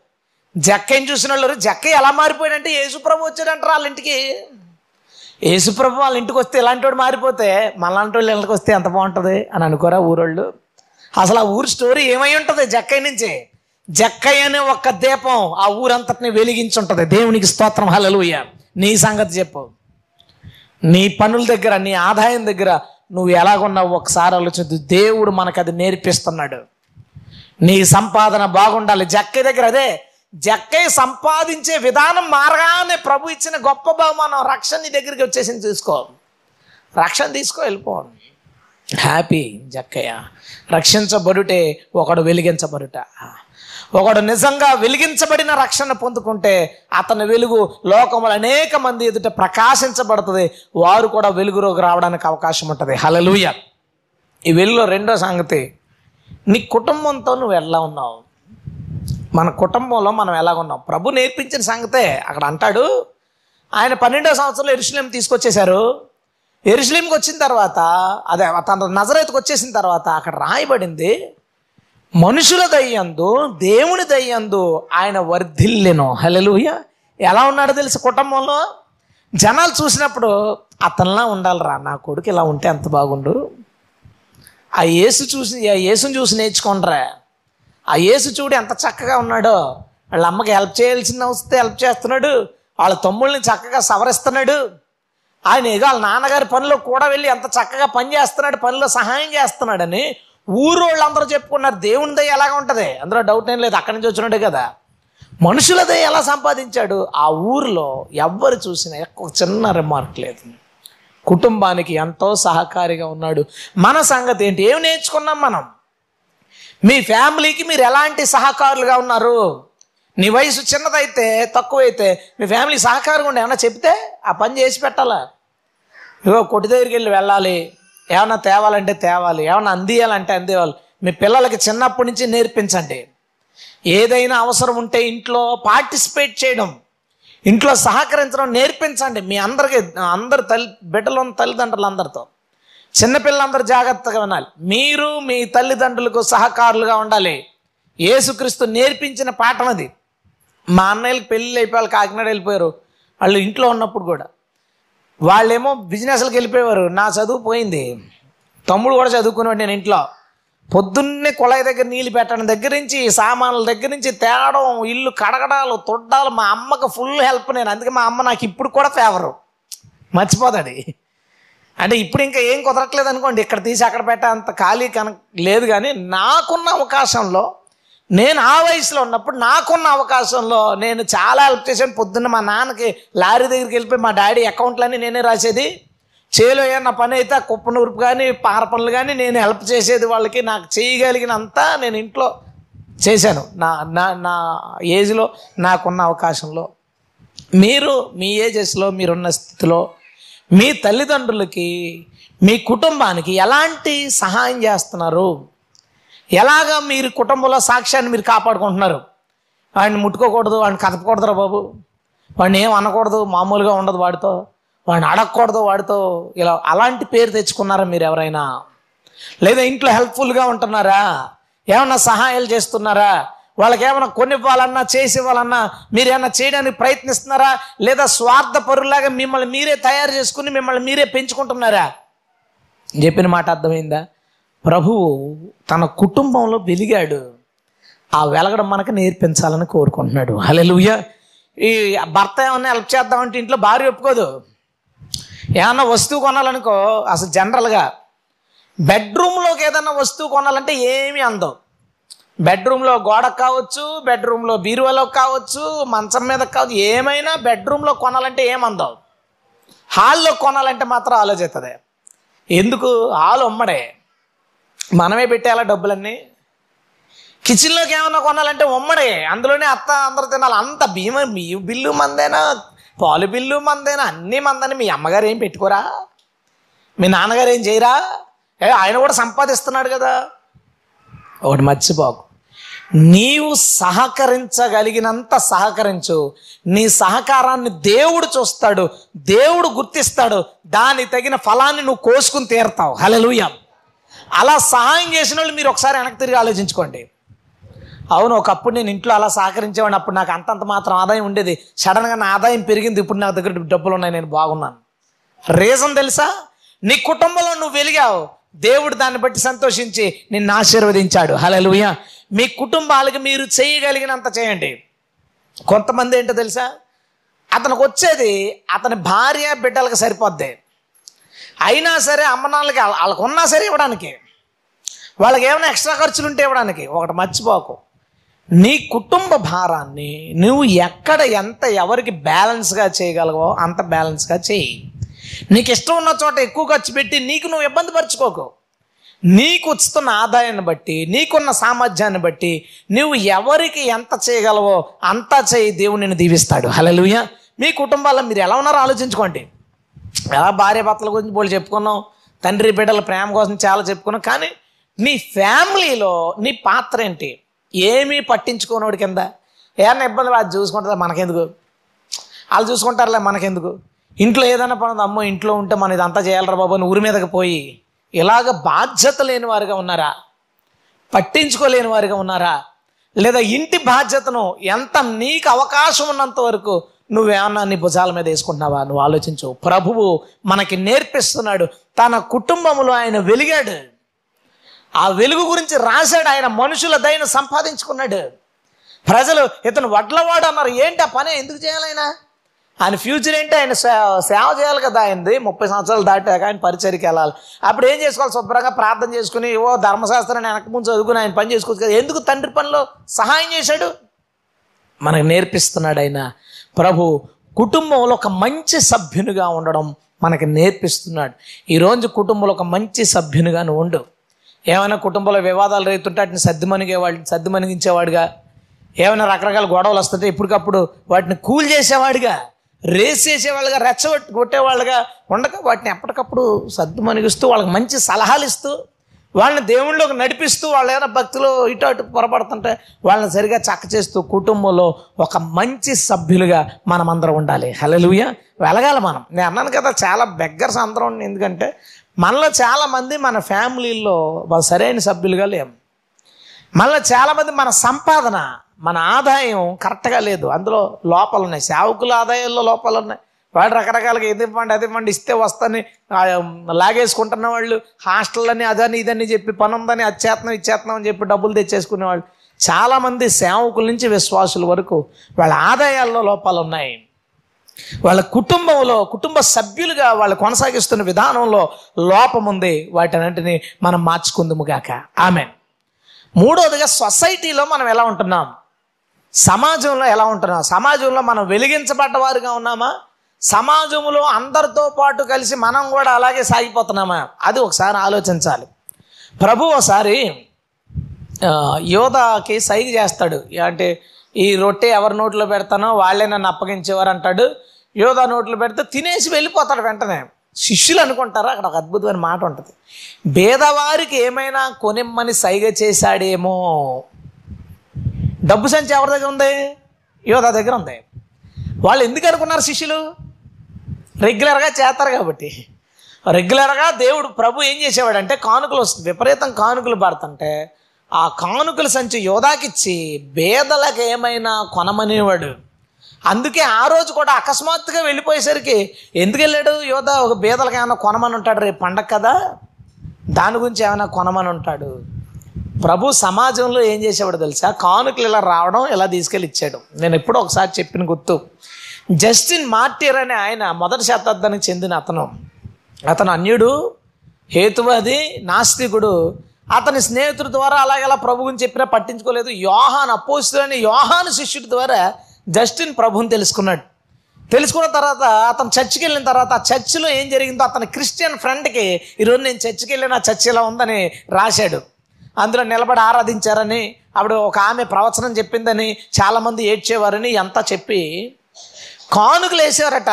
జక్కయ్యని చూసిన వాళ్ళు జక్కయ్య ఎలా మారిపోయాడంటే యేసుప్రభు వచ్చాడంటారు వాళ్ళ ఇంటికి. యేసుప్రభు వాళ్ళ ఇంటికి వస్తే ఇలాంటి వాడు మారిపోతే మళ్ళాంటి వాళ్ళు ఇళ్ళకి వస్తే ఎంత బాగుంటుంది అని అనుకోరా ఊరోళ్ళు? అసలు ఆ ఊరు స్టోరీ ఏమై ఉంటుంది జక్కయ్య నుంచి? జక్కయ్య అనే ఒక్క దీపం ఆ ఊరంతటిని వెలిగించి ఉంటుంది దేవునికి స్తోత్రం. హలలుయ్య నీ సంగతి చెప్పు. నీ పనుల దగ్గర నీ ఆదాయం దగ్గర నువ్వు ఎలాగున్నావు? ఒకసారి ఆలోచించు. దేవుడు మనకు అది నేర్పిస్తున్నాడు. నీ సంపాదన బాగుండాలి. జక్కయ్య దగ్గర అదే జక్కయ్య సంపాదించే విధానం మారగానే ప్రభు ఇచ్చిన గొప్ప బహుమానం రక్షణ నీ దగ్గరికి వచ్చేసింది తీసుకో రక్షణ తీసుకో వెళ్ళిపో. హ్యాపీ జక్కయ్య. రక్షించబడుటే ఒకడు వెలిగించబడుట. ఒకడు నిజంగా వెలిగించబడిన రక్షణ పొందుకుంటే అతని వెలుగు లోకములు అనేక మంది ఎదుట ప్రకాశించబడుతుంది. వారు కూడా వెలుగులోకి రావడానికి అవకాశం ఉంటుంది. హలలుయ ఈ వెలుగులో రెండో సంగతి నీ కుటుంబంతో నువ్వు ఎలా ఉన్నావు? మన కుటుంబంలో మనం ఎలాగున్నాం? ఉన్నాం ప్రభు నేర్పించిన సంగతే అక్కడ అంటాడు. ఆయన పన్నెండో సంవత్సరంలో ఎరుసలేం తీసుకొచ్చేశారు. ఎరుసలేంకి వచ్చిన తర్వాత అదే తన నజరైతుకు వచ్చేసిన తర్వాత అక్కడ రాయబడింది మనుషుల దయ్యందు దేవుని దయ్యందు ఆయన వర్ధిల్లెను. హలలుయ ఎలా ఉన్నాడో తెలుసు కుటుంబంలో? జనాలు చూసినప్పుడు అతనిలా ఉండాలిరా నా కొడుకు ఇలా ఉంటే ఎంత బాగుండు. ఆ యేసు చూసి ఆ యేసుని చూసి నేర్చుకోండిరా. ఆ యేసు చూడు ఎంత చక్కగా ఉన్నాడో. వాళ్ళ అమ్మకి హెల్ప్ చేయాల్సిన వస్తే హెల్ప్ చేస్తున్నాడు. వాళ్ళ తమ్ముళ్ళని చక్కగా సవరిస్తున్నాడు. ఆయన ఏదో వాళ్ళ నాన్నగారి పనిలో కూడా వెళ్ళి ఎంత చక్కగా పని చేస్తున్నాడు పనిలో సహాయం చేస్తున్నాడని ఊరు వాళ్ళందరూ చెప్పుకున్నారు. దేవుని దయ ఎలాగ ఉంటుంది? అందులో డౌట్ ఏం లేదు అక్కడి నుంచి వచ్చినట్టే కదా. మనుషుల దయ ఎలా సంపాదించాడు? ఆ ఊరిలో ఎవ్వరు చూసినా ఎక్కువ చిన్న రిమార్క్ లేదు. కుటుంబానికి ఎంతో సహకారిగా ఉన్నాడు. మన సంగతి ఏంటి? ఏం నేర్చుకున్నాం మనం? మీ ఫ్యామిలీకి మీరు ఎలాంటి సహకారులుగా ఉన్నారు? నీ వయసు చిన్నదైతే తక్కువైతే మీ ఫ్యామిలీ సహకారంగా ఉండి ఏమన్నా చెప్తే ఆ పని చేసి పెట్టాలా? ఇగో కొట్టి దగ్గరికి వెళ్ళి వెళ్ళాలి. ఏమన్నా తేవాలంటే తేవాలి. ఏమన్నా అందియాలంటే అందేవాలి మీ పిల్లలకి చిన్నప్పటి నుంచి నేర్పించండి. ఏదైనా అవసరం ఉంటే ఇంట్లో పార్టిసిపేట్ చేయడం. ఇంట్లో సహకరించడం నేర్పించండి. మీ అందరికి అందరు తల్లి బిడ్డలు తల్లిదండ్రులు అందరితో చిన్నపిల్లలందరూ జాగ్రత్తగా వినాలి మీరు మీ తల్లిదండ్రులకు సహకారులుగా ఉండాలి. యేసుక్రీస్తు నేర్పించిన పాఠం అది. మా అన్నయ్యలకు పెళ్ళి అయిపోయారు కాకినాడ వెళ్ళిపోయారు. వాళ్ళు ఇంట్లో ఉన్నప్పుడు కూడా. వాళ్ళేమో బిజినెస్లకు వెళ్ళిపోయేవారు. నా చదువు పోయింది. తమ్ముడు కూడా చదువుకునేవాడు నేను ఇంట్లో. పొద్దున్నే కుళాయి దగ్గర నీళ్ళు పెట్టడం దగ్గర నుంచి సామాన్ల దగ్గర నుంచి తేడం ఇల్లు కడగడాలు తొడ్డాలు. మా అమ్మకు ఫుల్ హెల్ప్ నేను. అందుకే మా అమ్మ నాకు ఇప్పుడు కూడా ఫేవరు మర్చిపోతుంది అంటే ఇప్పుడు ఇంకా ఏం కుదరట్లేదు అనుకోండి ఇక్కడ తీసి అక్కడ పెట్టే అంత ఖాళీ కన లేదు కానీ నాకున్న అవకాశంలో నేను ఆ వయసులో ఉన్నప్పుడు నాకున్న అవకాశంలో నేను చాలా హెల్ప్ చేశాను. పొద్దున్న మా నాన్నకి లారీ దగ్గరికి వెళ్ళిపోయి మా డాడీ అకౌంట్లన్నీ నేనే రాసేది. చేలో ఏమన్నా పని అయితే ఆ కుప్ప నూర్పు కానీ పార పనులు కానీ నేను హెల్ప్ చేసేది వాళ్ళకి నాకు చేయగలిగినంతా నేను ఇంట్లో చేశాను. నా నా నా ఏజ్లో నాకున్న అవకాశంలో. మీరు మీ ఏజెస్లో మీరున్న స్థితిలో మీ తల్లిదండ్రులకి మీ కుటుంబానికి ఎలాంటి సహాయం చేస్తున్నారు? ఎలాగా మీరు కుటుంబంలో సాక్ష్యాన్ని మీరు కాపాడుకుంటున్నారు? వాడిని ముట్టుకోకూడదు వాడిని కదపకూడదురా బాబు. వాడిని ఏం అనకూడదు మామూలుగా ఉండదు వాడితో. వాడిని అడగకూడదు వాడితో. ఇలా అలాంటి పేరు తెచ్చుకున్నారా మీరు ఎవరైనా? లేదా ఇంట్లో హెల్ప్ఫుల్గా ఉంటున్నారా? ఏమన్నా సహాయాలు చేస్తున్నారా? వాళ్ళకి ఏమైనా కొనివ్వాలన్నా చేసి ఇవ్వాలన్నా మీరు ఏమైనా చేయడానికి ప్రయత్నిస్తున్నారా? లేదా స్వార్థ పరులాగా మిమ్మల్ని మీరే తయారు చేసుకుని మిమ్మల్ని మీరే పెంచుకుంటున్నారా? చెప్పిన మాట అర్థమైందా? ప్రభువు తన కుటుంబంలో వెలిగాడు. ఆ వెలగడం మనకు నేర్పించాలని కోరుకుంటున్నాడు. హలెలుయ్య ఈ భర్త ఏమన్నా హెల్ప్ చేద్దామంటే ఇంట్లో భార్య ఒప్పుకోదు. ఏమన్నా వస్తువు కొనాలనుకో అసలు జనరల్గా బెడ్రూమ్లోకి ఏదన్నా వస్తువు కొనాలంటే ఏమీ అందం. బెడ్రూమ్లో గోడకు కావచ్చు బెడ్రూమ్లో బీరువాలో కావచ్చు మంచం మీద కావచ్చు ఏమైనా బెడ్రూమ్లో కొనాలంటే ఏమందావు హాల్లో కొనాలంటే మాత్రం ఆలోచిస్తుంది ఎందుకు? హాల్ ఉమ్మడే. మనమే పెట్టేయాలా డబ్బులన్నీ? కిచెన్లోకి ఏమన్నా కొనాలంటే ఉమ్మడే. అందులోనే అత్త అందరూ తినాలి. అంత భీమ మీ బిల్లు మందేనా? పాలు బిల్లు మందేనా? అన్నీ మందని మీ అమ్మగారు ఏం పెట్టుకోరా? మీ నాన్నగారు ఏం చేయరా? ఏ ఆయన కూడా సంపాదిస్తున్నాడు కదా. ఒకటి మర్చిపోకు. నీవు సహకరించగలిగినంత సహకరించు. నీ సహకారాన్ని దేవుడు చూస్తాడు దేవుడు గుర్తిస్తాడు దానికి తగిన ఫలాన్ని నువ్వు కోసుకుని తీరుతావు. హలలుయ అలా సహాయం చేసిన వాళ్ళు మీరు ఒకసారి వెనక్కి తిరిగి ఆలోచించుకోండి. అవును ఒకప్పుడు నేను ఇంట్లో అలా సహకరించేవాడిని అప్పుడు నాకు అంతంత మాత్రం ఆదాయం ఉండేది. సడన్గా నా ఆదాయం పెరిగింది ఇప్పుడు నా దగ్గర డబ్బులు ఉన్నాయి నేను బాగున్నాను. రీజన్ తెలుసా? నీ కుటుంబంలో నువ్వు వెలిగావు. దేవుడు దాన్ని బట్టి సంతోషించి నిన్ను ఆశీర్వదించాడు. హలలుయ మీ కుటుంబాలకు మీరు చేయగలిగినంత చేయండి. కొంతమంది ఏంటో తెలుసా? అతనికి వచ్చేది అతని భార్య బిడ్డలకు సరిపోద్ది. అయినా సరే అమ్మనాన్నలకి వాళ్ళకు ఉన్నా సరే ఇవ్వడానికి. వాళ్ళకి ఏమైనా ఎక్స్ట్రా ఖర్చులు ఉంటే ఇవ్వడానికి. ఒకటి మర్చిపోకు. నీ కుటుంబ భారాన్ని నువ్వు ఎక్కడ ఎంత ఎవరికి బ్యాలెన్స్గా చేయగలవో అంత బ్యాలెన్స్గా చేయి. నీకు ఇష్టం ఉన్న చోట ఎక్కువ ఖర్చు పెట్టి నీకు నువ్వు ఇబ్బంది పరచుకోకు. నీకు వస్తున్న ఆదాయాన్ని బట్టి నీకున్న సామర్థ్యాన్ని బట్టి నువ్వు ఎవరికి ఎంత చేయగలవో అంతా చేయి దేవుడు నిన్ను దీవిస్తాడు. హలలుయ మీ కుటుంబాల్లో మీరు ఎలా ఉన్నారో ఆలోచించుకోండి. ఎలా భార్య భర్తల గురించి పోలి చెప్పుకున్నాం తండ్రి బిడ్డల ప్రేమ కోసం చాలా చెప్పుకున్నాం కానీ నీ ఫ్యామిలీలో నీ పాత్ర ఏంటి? ఏమీ పట్టించుకోనోడి కింద. ఏమన్నా ఇబ్బంది అది చూసుకుంటారా మనకెందుకు? వాళ్ళు చూసుకుంటారులే మనకెందుకు? ఇంట్లో ఏదైనా పని అమ్మో ఇంట్లో ఉంటే మనం ఇదంతా చేయాలరా బాబు అని ఊరి మీదకి పోయి ఇలాగ బాధ్యత లేని వారుగా ఉన్నారా? పట్టించుకోలేని వారిగా ఉన్నారా? లేదా ఇంటి బాధ్యతను ఎంత నీకు అవకాశం ఉన్నంత వరకు నువ్వేమన్నా నీ భుజాల మీద వేసుకుంటున్నావా? నువ్వు ఆలోచించు. ప్రభువు మనకి నేర్పిస్తున్నాడు. తన కుటుంబంలో ఆయన వెలిగాడు. ఆ వెలుగు గురించి రాశాడు. ఆయన మనుషుల దయను సంపాదించుకున్నాడు. ప్రజలు ఇతను వడ్లవాడు అన్నారు. ఏంటి ఆ పని? ఎందుకు చేయాలైనా ఆయన ఫ్యూచర్ ఏంటి? ఆయన సేవ చేయాలి కదా ఆయనది. ముప్పై సంవత్సరాలు దాటాక ఆయన పరిచయకి వెళ్ళాలి. అప్పుడు ఏం చేసుకోవాలి? శుభ్రంగా ప్రార్థన చేసుకుని ఓ ధర్మశాస్త్రాన్ని వెనక ముందు చదువుకుని ఆయన పని చేసుకోవచ్చు కదా. ఎందుకు తండ్రి పనిలో సహాయం చేశాడు? మనకు నేర్పిస్తున్నాడు ఆయన. ప్రభు కుటుంబంలో ఒక మంచి సభ్యునిగా ఉండడం మనకి నేర్పిస్తున్నాడు. ఈరోజు కుటుంబంలో ఒక మంచి సభ్యునిగా నువ్వు ఉండు. ఏమైనా కుటుంబంలో వివాదాలు రేతుంటే వాటిని సర్దిమణిగేవాడు సర్దిమణిగించేవాడుగా ఏమైనా రకరకాల గొడవలు వస్తుంటే ఇప్పటికప్పుడు వాటిని కూల్ చేసేవాడిగా? రేస్ చేసేవాళ్ళుగా రెచ్చగొట్టి కొట్టేవాళ్ళుగా ఉండక వాటిని ఎప్పటికప్పుడు సర్దుమణిగిస్తూ వాళ్ళకి మంచి సలహాలు ఇస్తూ వాళ్ళని దేవుళ్ళకి నడిపిస్తూ వాళ్ళు ఏదైనా భక్తులు ఇటు అటు పొరపడుతుంటే వాళ్ళని సరిగా చక్క చేస్తూ కుటుంబంలో ఒక మంచి సభ్యులుగా మనమందరం ఉండాలి. హలలుయ వెలగాలి మనం. నేను అన్నాను కదా చాలా బెగ్గర్స్ అందరం ఉన్నాం. ఎందుకంటే మనలో చాలామంది మన ఫ్యామిలీల్లో వాళ్ళు సరైన సభ్యులుగా లేము మళ్ళీ చాలామంది మన సంపాదన మన ఆదాయం కరెక్ట్గా లేదు. అందులో లోపాలు ఉన్నాయి సేవకుల ఆదాయాల్లో లోపాలు ఉన్నాయి వాడు రకరకాలుగా ఇది ఇవ్వండి అది ఇవ్వండి ఇస్తే వస్తాని లాగేసుకుంటున్న వాళ్ళు హాస్టల్ని అదని ఇదని చెప్పి పని ఉందని అది చేతనం ఇది అని చెప్పి డబ్బులు తెచ్చేసుకునేవాళ్ళు. చాలామంది సేవకుల నుంచి విశ్వాసుల వరకు వాళ్ళ ఆదాయాల్లో లోపాలు ఉన్నాయి వాళ్ళ కుటుంబంలో కుటుంబ సభ్యులుగా వాళ్ళు కొనసాగిస్తున్న విధానంలో లోపం ఉంది వాటన్నింటినీ మనం మార్చుకుందుము కాక ఆమె మూడోదిగా సొసైటీలో మనం ఎలా ఉంటున్నాం? సమాజంలో ఎలా ఉంటున్నాం? సమాజంలో మనం వెలిగించబడ్డవారుగా ఉన్నామా? సమాజంలో అందరితో పాటు కలిసి మనం కూడా అలాగే సాగిపోతున్నామా? అది ఒకసారి ఆలోచించాలి. ప్రభు ఒకసారి యోధకి సైగ చేస్తాడు. అంటే ఈ రొట్టె ఎవరి నోట్లో పెడతానో వాళ్ళే నన్ను అప్పగించేవారు అంటాడు. యోధ నోట్లో పెడితే తినేసి వెళ్ళిపోతాడు వెంటనే. శిష్యులు అనుకుంటారా? అక్కడ ఒక అద్భుతమైన మాట ఉంటుంది. భేదవారికి ఏమైనా కొనిమ్మని సైగ చేశాడేమో. డబ్బు సంచి ఎవరి దగ్గర ఉంది? యోధ దగ్గర ఉంది. వాళ్ళు ఎందుకు అనుకున్నారు శిష్యులు? రెగ్యులర్గా చేస్తారు కాబట్టి. రెగ్యులర్గా దేవుడు ప్రభు ఏం చేసేవాడంటే కానుకలు వస్తుంది విపరీతం కానుకలు పడుతుంటే ఆ కానుకల సంచి యోధాకిచ్చి బేదలకు ఏమైనా కొనమనేవాడు. అందుకే ఆ రోజు కూడా అకస్మాత్తుగా వెళ్ళిపోయేసరికి ఎందుకు వెళ్ళాడు యోధ? ఒక బేదలకు ఏమైనా కొనమని ఉంటాడు రేపు పండగ కదా? దాని గురించి ఏమైనా కొనమని ఉంటాడు. ప్రభు సమాజంలో ఏం చేసేవాడు తెలుసా? కానుకలు ఇలా రావడం ఇలా తీసుకెళ్ళి ఇచ్చాడు నేను ఎప్పుడో ఒకసారి చెప్పిన గుర్తు. జస్టిన్ మార్టియర్ అనే ఆయన మొదటి శతాబ్దానికి చెందిన అతను. అతను అన్యుడు హేతువాది నాస్తికుడు. అతని స్నేహితుడి ద్వారా అలాగేలా ప్రభు గురించి చెప్పినా పట్టించుకోలేదు. యోహాన్ అపోస్తులని యోహాను శిష్యుడి ద్వారా జస్టిన్ ప్రభుని తెలుసుకున్నాడు. తెలుసుకున్న తర్వాత అతను చర్చికి వెళ్ళిన తర్వాత ఆ చర్చిలో ఏం జరిగిందో అతని క్రిస్టియన్ ఫ్రెండ్కి ఈరోజు నేను చర్చికి వెళ్ళిన చర్చ్ ఇలా ఉందని రాశాడు. అందులో నిలబడి ఆరాధించారని అప్పుడు ఒక ఆమె ప్రవచనం చెప్పిందని చాలామంది ఏడ్చేవారని అంతా చెప్పి కానుకలు వేసేవారట.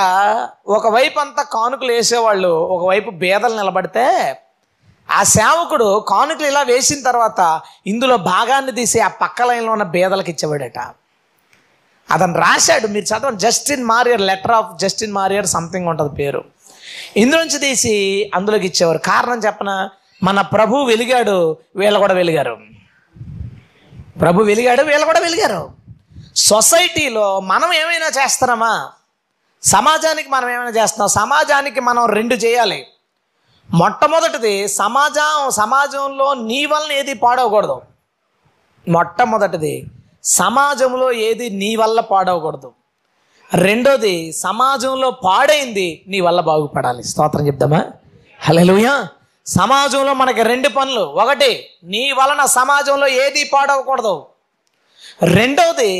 ఒకవైపు అంతా కానుకలు వేసేవాళ్ళు ఒకవైపు బేదలు నిలబడితే ఆ సేవకుడు కానుకలు ఇలా వేసిన తర్వాత ఇందులో భాగాన్ని తీసి ఆ పక్క లైన్లో ఉన్న బేదలకు ఇచ్చేవాడట. అతను రాశాడు మీరు చదవండి Justin Marier letter of Justin Marier something ఉంటుంది పేరు. ఇందులోంచి తీసి అందులోకి ఇచ్చేవారు. కారణం చెప్పనా? మన ప్రభు వెలిగాడు వీళ్ళు కూడా వెలిగారు. ప్రభు వెలిగాడు వీళ్ళు కూడా వెలిగారు. సొసైటీలో మనం ఏమైనా చేస్తున్నామా? సమాజానికి మనం ఏమైనా చేస్తున్నాం? సమాజానికి మనం రెండు చేయాలి. మొట్టమొదటిది సమాజం సమాజంలో నీ వలన ఏది పాడవకూడదు. మొట్టమొదటిది సమాజంలో ఏది నీ వల్ల పాడవకూడదు. రెండోది సమాజంలో పాడైంది నీ వల్ల బాగుపడాలి. స్తోత్రం చెప్దామా? హలో సమాజంలో మనకి రెండు పనులు. ఒకటి నీ వలన సమాజంలో ఏది పాడవకూడదు? రెండవది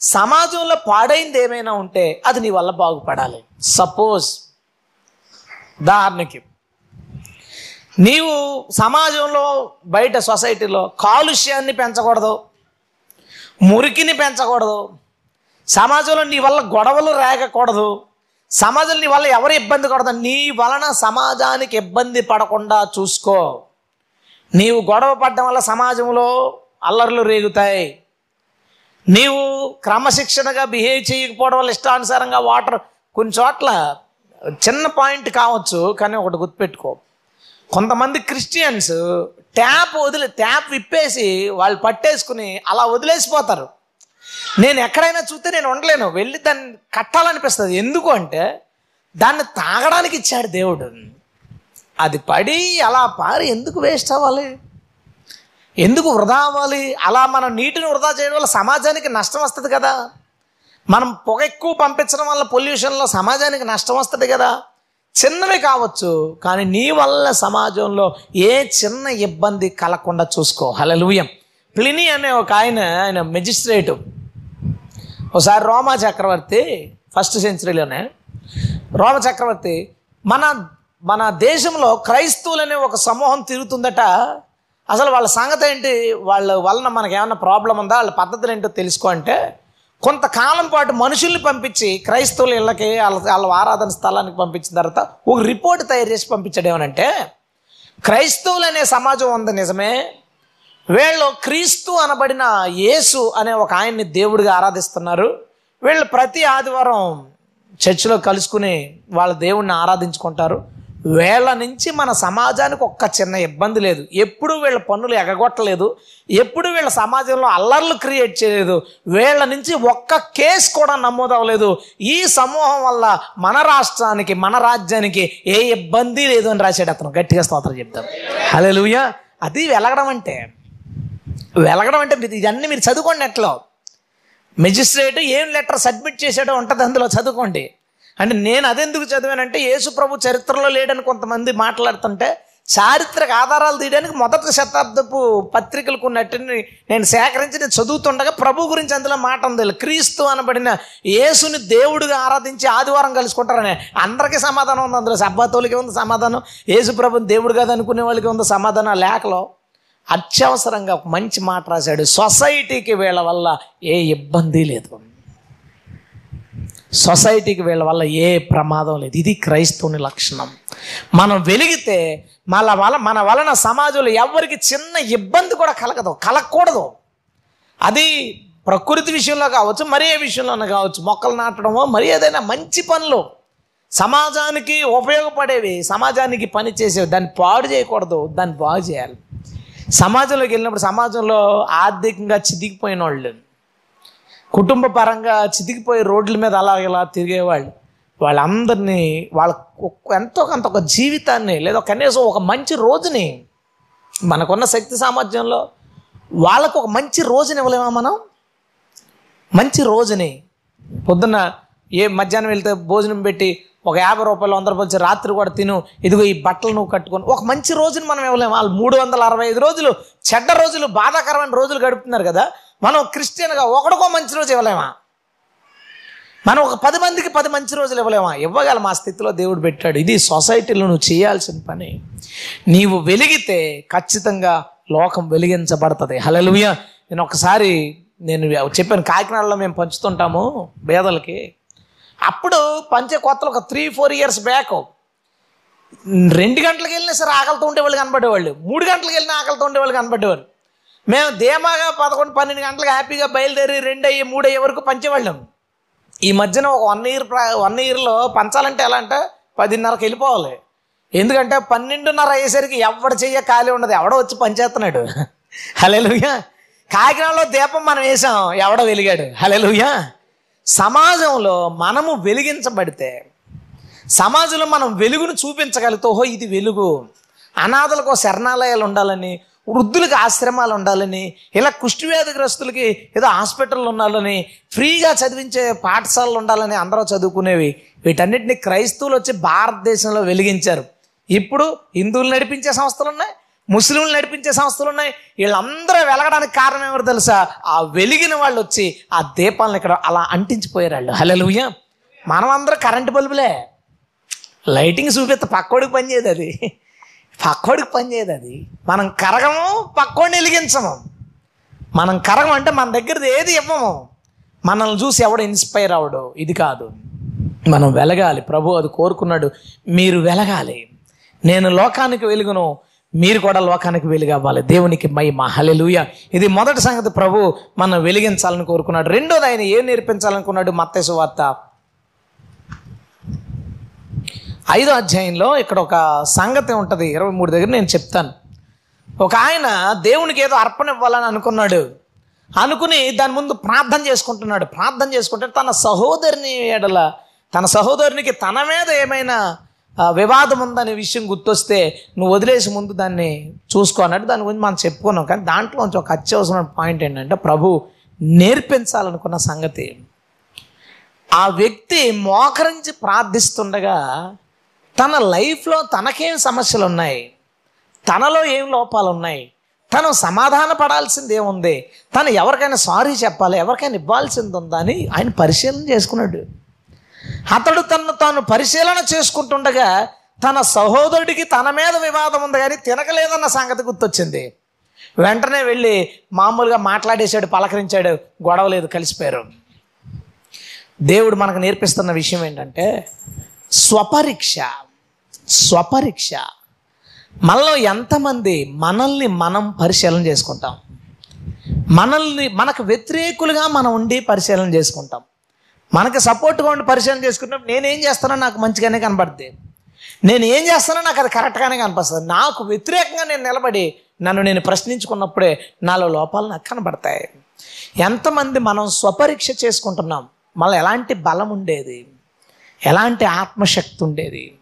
సమాజంలో పాడైంది ఏమైనా ఉంటే అది నీ వల్ల బాగుపడాలి. సపోజ్ ఉదాహరణకి నీవు సమాజంలో బయట సొసైటీలో కాలుష్యాన్ని పెంచకూడదు మురికిని పెంచకూడదు సమాజంలో నీ వల్ల గొడవలు రేగకూడదు సమాజం నీ వల్ల ఎవరు ఇబ్బంది పడదు నీ వలన సమాజానికి ఇబ్బంది పడకుండా చూసుకో. నీవు గొడవ పడడం వల్ల సమాజంలో అల్లర్లు రేగుతాయి. నీవు క్రమశిక్షణగా బిహేవ్ చేయకపోవడం వల్ల ఇష్టానుసారంగా వాటర్ కొన్ని చోట్ల చిన్న పాయింట్ కావచ్చు కానీ ఒకటి గుర్తుపెట్టుకో. కొంతమంది క్రిస్టియన్స్ ట్యాప్ వదిలి ట్యాప్ విప్పేసి వాళ్ళు పట్టేసుకుని అలా వదిలేసిపోతారు. నేను ఎక్కడైనా చూస్తే నేను ఉండలేను. వెళ్ళి దాన్ని కట్టాలనిపిస్తుంది. ఎందుకు అంటే దాన్ని తాగడానికి ఇచ్చాడు దేవుడు. అది పడి అలా పారి ఎందుకు వేస్ట్ అవ్వాలి? ఎందుకు వృధా అవ్వాలి? అలా మనం నీటిని వృధా చేయడం వల్ల సమాజానికి నష్టం వస్తుంది కదా. మనం పొగ ఎక్కువ పంపించడం వల్ల పొల్యూషన్లో సమాజానికి నష్టం వస్తుంది కదా. చిన్నవి కావచ్చు కానీ నీ వల్ల సమాజంలో ఏ చిన్న ఇబ్బంది కలగకుండా చూసుకో. హలలుయం ప్లిని అనే ఒక ఆయన ఆయన మెజిస్ట్రేటు. ఒకసారి రోమా చక్రవర్తి ఫస్ట్ సెంచరీలోనే రోమ చక్రవర్తి మన మన దేశంలో క్రైస్తవులనే ఒక సమూహం తిరుగుతుందట. అసలు వాళ్ళ సంగతి ఏంటి? వాళ్ళ వలన మనకి ఏమైనా ప్రాబ్లం ఉందా? వాళ్ళ పద్ధతులు ఏంటో తెలుసుకో అంటే కొంతకాలం పాటు మనుషుల్ని పంపించి క్రైస్తవుల ఇళ్ళకి వాళ్ళ వాళ్ళ ఆరాధన స్థలానికి పంపించిన తర్వాత ఒక రిపోర్ట్ తయారు చేసి పంపించడం ఏమనంటే క్రైస్తవులు అనే సమాజం ఉంది నిజమే వీళ్ళు క్రీస్తు అనబడిన యేసు అనే ఒక ఆయన్ని దేవుడిగా ఆరాధిస్తున్నారు. వీళ్ళు ప్రతి ఆదివారం చర్చిలో కలుసుకుని వాళ్ళ దేవుణ్ణి ఆరాధించుకుంటారు. వీళ్ళ నుంచి మన సమాజానికి ఒక్క చిన్న ఇబ్బంది లేదు. ఎప్పుడు వీళ్ళ పన్నులు ఎగగొట్టలేదు. ఎప్పుడు వీళ్ళ సమాజంలో అల్లర్లు క్రియేట్ చేయలేదు. వీళ్ళ నుంచి ఒక్క కేసు కూడా నమోదు అవ్వలేదు ఈ సమూహం వల్ల మన రాష్ట్రానికి మన రాజ్యానికి ఏ ఇబ్బంది లేదు అని రాశాడు అతను. గట్టిగా స్తోత్రం చెప్తాం. హలో అది వెలగడం అంటే వెలగడం అంటే ఇవన్నీ మీరు చదువుకోండి నెట్లో. మెజిస్ట్రేట్ ఏం లెటర్ సబ్మిట్ చేసాడో ఉంటుంది అందులో చదువుకోండి. అంటే నేను అదెందుకు చదివానంటే యేసు ప్రభు చరిత్రలో లేడని కొంతమంది మాట్లాడుతుంటే చారిత్రక ఆధారాలు తీయడానికి మొదటి శతాబ్దపు పత్రికలకు ఉన్నట్టుని నేను సేకరించి నేను చదువుతుండగా ప్రభు గురించి అందులో మాట ఉంది. క్రీస్తు అనబడిన యేసుని దేవుడిగా ఆరాధించి ఆదివారం కలుసుకుంటారని అందరికీ సమాధానం ఉంది అందులో. సబ్బాతోలికి ఉంది సమాధానం యేసు ప్రభుని దేవుడు కాదు అనుకునే వాళ్ళకి ఉంది సమాధానం లేఖలో. అత్యవసరంగా ఒక మంచి మాట రాశాడు. సొసైటీకి వీళ్ళ వల్ల ఏ ఇబ్బంది లేదు. సొసైటీకి వీళ్ళ వల్ల ఏ ప్రమాదం లేదు. ఇది క్రైస్తవుని లక్షణం. మనం వెలిగితే మన వల మన వలన సమాజంలో ఎవరికి చిన్న ఇబ్బంది కూడా కలగదు కలగకూడదు. అది ప్రకృతి విషయంలో కావచ్చు మరి ఏ విషయంలోనే కావచ్చు. మొక్కలు నాటడమో మరి ఏదైనా మంచి పనులు. సమాజానికి ఉపయోగపడేవి సమాజానికి పని చేసేవి దాన్ని పాడు చేయకూడదు దాన్ని బాగు చేయాలి. సమాజంలోకి వెళ్ళినప్పుడు సమాజంలో ఆర్థికంగా చితికిపోయిన వాళ్ళు కుటుంబ పరంగా చితికిపోయి రోడ్ల మీద అలా ఇలా తిరిగేవాళ్ళు. వాళ్ళందరినీ వాళ్ళ ఒక్క- ఎంతో కొంత ఒక జీవితాన్ని లేదా కనీసం ఒక మంచి రోజుని మనకున్న శక్తి సామర్థ్యంలో వాళ్ళకు ఒక మంచి రోజుని ఇవ్వలేమా మనం? మంచి రోజుని. పొద్దున్న ఏ మధ్యాహ్నం వెళ్తే భోజనం పెట్టి ఒక యాభై రూపాయలు వంద రూపాయలు రాత్రి కూడా తిను. ఇదిగో ఈ బట్టలు నువ్వు కట్టుకొని ఒక మంచి రోజుని మనం ఇవ్వలేము. వాళ్ళు మూడు వందల అరవై ఐదు రోజులు చెడ్డ రోజులు బాధాకరమైన రోజులు గడుపుతున్నారు కదా. మనం క్రిస్టియన్గా ఒకడికో మంచి రోజు ఇవ్వలేమా? మనం ఒక పది మందికి పది మంచి రోజులు ఇవ్వలేమా? ఇవ్వగలం మా స్థితిలో దేవుడు పెట్టాడు. ఇది సొసైటీలో నువ్వు చేయాల్సిన పని. నీవు వెలిగితే ఖచ్చితంగా లోకం వెలిగించబడుతుంది. హలలుయ నేను ఒకసారి నేను చెప్పాను కాకినాడలో మేము పంచుతుంటాము పేదలకి అప్పుడు పంచే కొత్తలు ఒక త్రీ ఫోర్ ఇయర్స్ బ్యాక్ రెండు గంటలకు వెళ్ళినా సరే ఆకలితో ఉండేవాళ్ళు కనబడేవాళ్ళు. మూడు గంటలకు వెళ్ళినా ఆకలితో ఉండేవాళ్ళు కనబడేవాళ్ళు మేము ధీమాగా పదకొండు పన్నెండు గంటలకు హ్యాపీగా బయలుదేరి రెండు అయ్యి మూడు అయ్యే వరకు పంచేవాళ్ళం. ఈ మధ్యన ఒక వన్ ఇయర్ వన్ ఇయర్లో పంచాలంటే ఎలా అంటే పదిన్నరకు వెళ్ళిపోవాలి. ఎందుకంటే పన్నెండున్నర అయ్యేసరికి ఎవడ చెయ్య ఖాళీ ఉండదు ఎవడో వచ్చి పనిచేస్తున్నాడు. హలెలుయ్యా కాకినాడలో దీపం మనం వేసాం ఎవడో వెలిగాడు. హలెలుయ్యా సమాజంలో మనము వెలిగించబడితే సమాజంలో మనం వెలుగును చూపించగలిగితే ఓహో ఇది వెలుగు. అనాథలకు శరణాలయాలు ఉండాలని వృద్ధులకు ఆశ్రమాలు ఉండాలని ఇలా కుష్టివ్యాధిగ్రస్తులకి ఏదో హాస్పిటల్ ఉండాలని ఫ్రీగా చదివించే పాఠశాలలు ఉండాలని అందరూ చదువుకునేవి. వీటన్నిటిని క్రైస్తవులు వచ్చి భారతదేశంలో వెలిగించారు. ఇప్పుడు హిందువులు నడిపించే సంస్థలు ఉన్నాయి ముస్లింలు నడిపించే సంస్థలు ఉన్నాయి. వీళ్ళందరూ వెలగడానికి కారణం ఎవరు తెలుసా? ఆ వెలిగిన వాళ్ళు వచ్చి ఆ దీపాలను ఇక్కడ అలా అంటించిపోయారు వాళ్ళు. హలలుయ్య మనం అందరూ కరెంటు బల్బులే. లైటింగ్ చూపిస్తే పక్కోడికి పనిచేయదు అది. పక్కోడికి పనిచేయదు అది. మనం కరగము పక్కోడిని వెలిగించము. మనం కరగం అంటే మన దగ్గరది ఏది ఇవ్వము. మనల్ని చూసి ఎవడు ఇన్స్పైర్ అవడు? ఇది కాదు. మనం వెలగాలి. ప్రభు అది కోరుకున్నాడు. మీరు వెలగాలి. నేను లోకానికి వెలుగును. మీరు కూడా లోకానికి వెలుగవ్వాలి దేవునికి మహిమ. హల్లెలూయా. ఇది మొదటి సంగతి ప్రభు మనం వెలిగించాలని కోరుకున్నాడు. రెండోది ఆయన ఏం నేర్పించాలనుకున్నాడు? మత్తేసు వార్త. ఐదో అధ్యాయంలో ఇక్కడ ఒక సంగతి ఉంటుంది. ఇరవై మూడు దగ్గర నేను చెప్తాను. ఒక ఆయన దేవునికి ఏదో అర్పణ ఇవ్వాలని అనుకున్నాడు. అనుకుని దాని ముందు ప్రార్థన చేసుకుంటున్నాడు. ప్రార్థన చేసుకుంటే తన సహోదరిని ఎడల తన సహోదరునికి తన మీద ఏమైనా వివాదం ఉందనే విషయం గుర్తొస్తే నువ్వు వదిలేసి ముందు దాన్ని చూసుకో అన్నట్టు దాని గురించి మనం చెప్పుకున్నాం. కానీ దాంట్లో ఒక అత్యవసరమైన పాయింట్ ఏంటంటే ప్రభు నేర్పించాలనుకున్న సంగతి. ఆ వ్యక్తి మోకరించి ప్రార్థిస్తుండగా తన లైఫ్లో తనకేం సమస్యలు ఉన్నాయి తనలో ఏం లోపాలు ఉన్నాయి తను సమాధాన పడాల్సింది ఏముంది? తను ఎవరికైనా సారీ చెప్పాలి? ఎవరికైనా ఇవ్వాల్సింది ఉందా అని ఆయన పరిశీలన చేసుకున్నాడు. అతడు తను తాను పరిశీలన చేసుకుంటుండగా తన సహోదరుడికి తన మీద వివాదం ఉంది కానీ తినకలేదన్న సంగతి గుర్తొచ్చింది. వెంటనే వెళ్ళి మామూలుగా మాట్లాడేశాడు పలకరించాడు గొడవ లేదు కలిసిపోయారు. దేవుడు మనకు నేర్పిస్తున్న విషయం ఏంటంటే స్వపరీక్ష స్వపరీక్ష. మనలో ఎంతమంది మనల్ని మనం పరిశీలన చేసుకుంటాం? మనల్ని మనకు వ్యతిరేకులుగా మనం ఉండి పరిశీలన చేసుకుంటాం. మనకి సపోర్ట్గా ఉండి పరిశీలన చేసుకున్నప్పుడు నేనేం చేస్తానో నాకు మంచిగానే కనపడుద్ది నేను ఏం చేస్తానో నాకు అది కరెక్ట్గానే కనిపిస్తుంది నాకు వ్యతిరేకంగా నేను నిలబడి నన్ను నేను ప్రశ్నించుకున్నప్పుడే నాలో లోపాలు నాకు కనబడతాయి. ఎంతమంది మనం స్వపరీక్ష చేసుకుంటున్నాం మళ్ళీ ఎలాంటి బలం ఉండేది? ఎలాంటి ఆత్మశక్తి ఉండేది?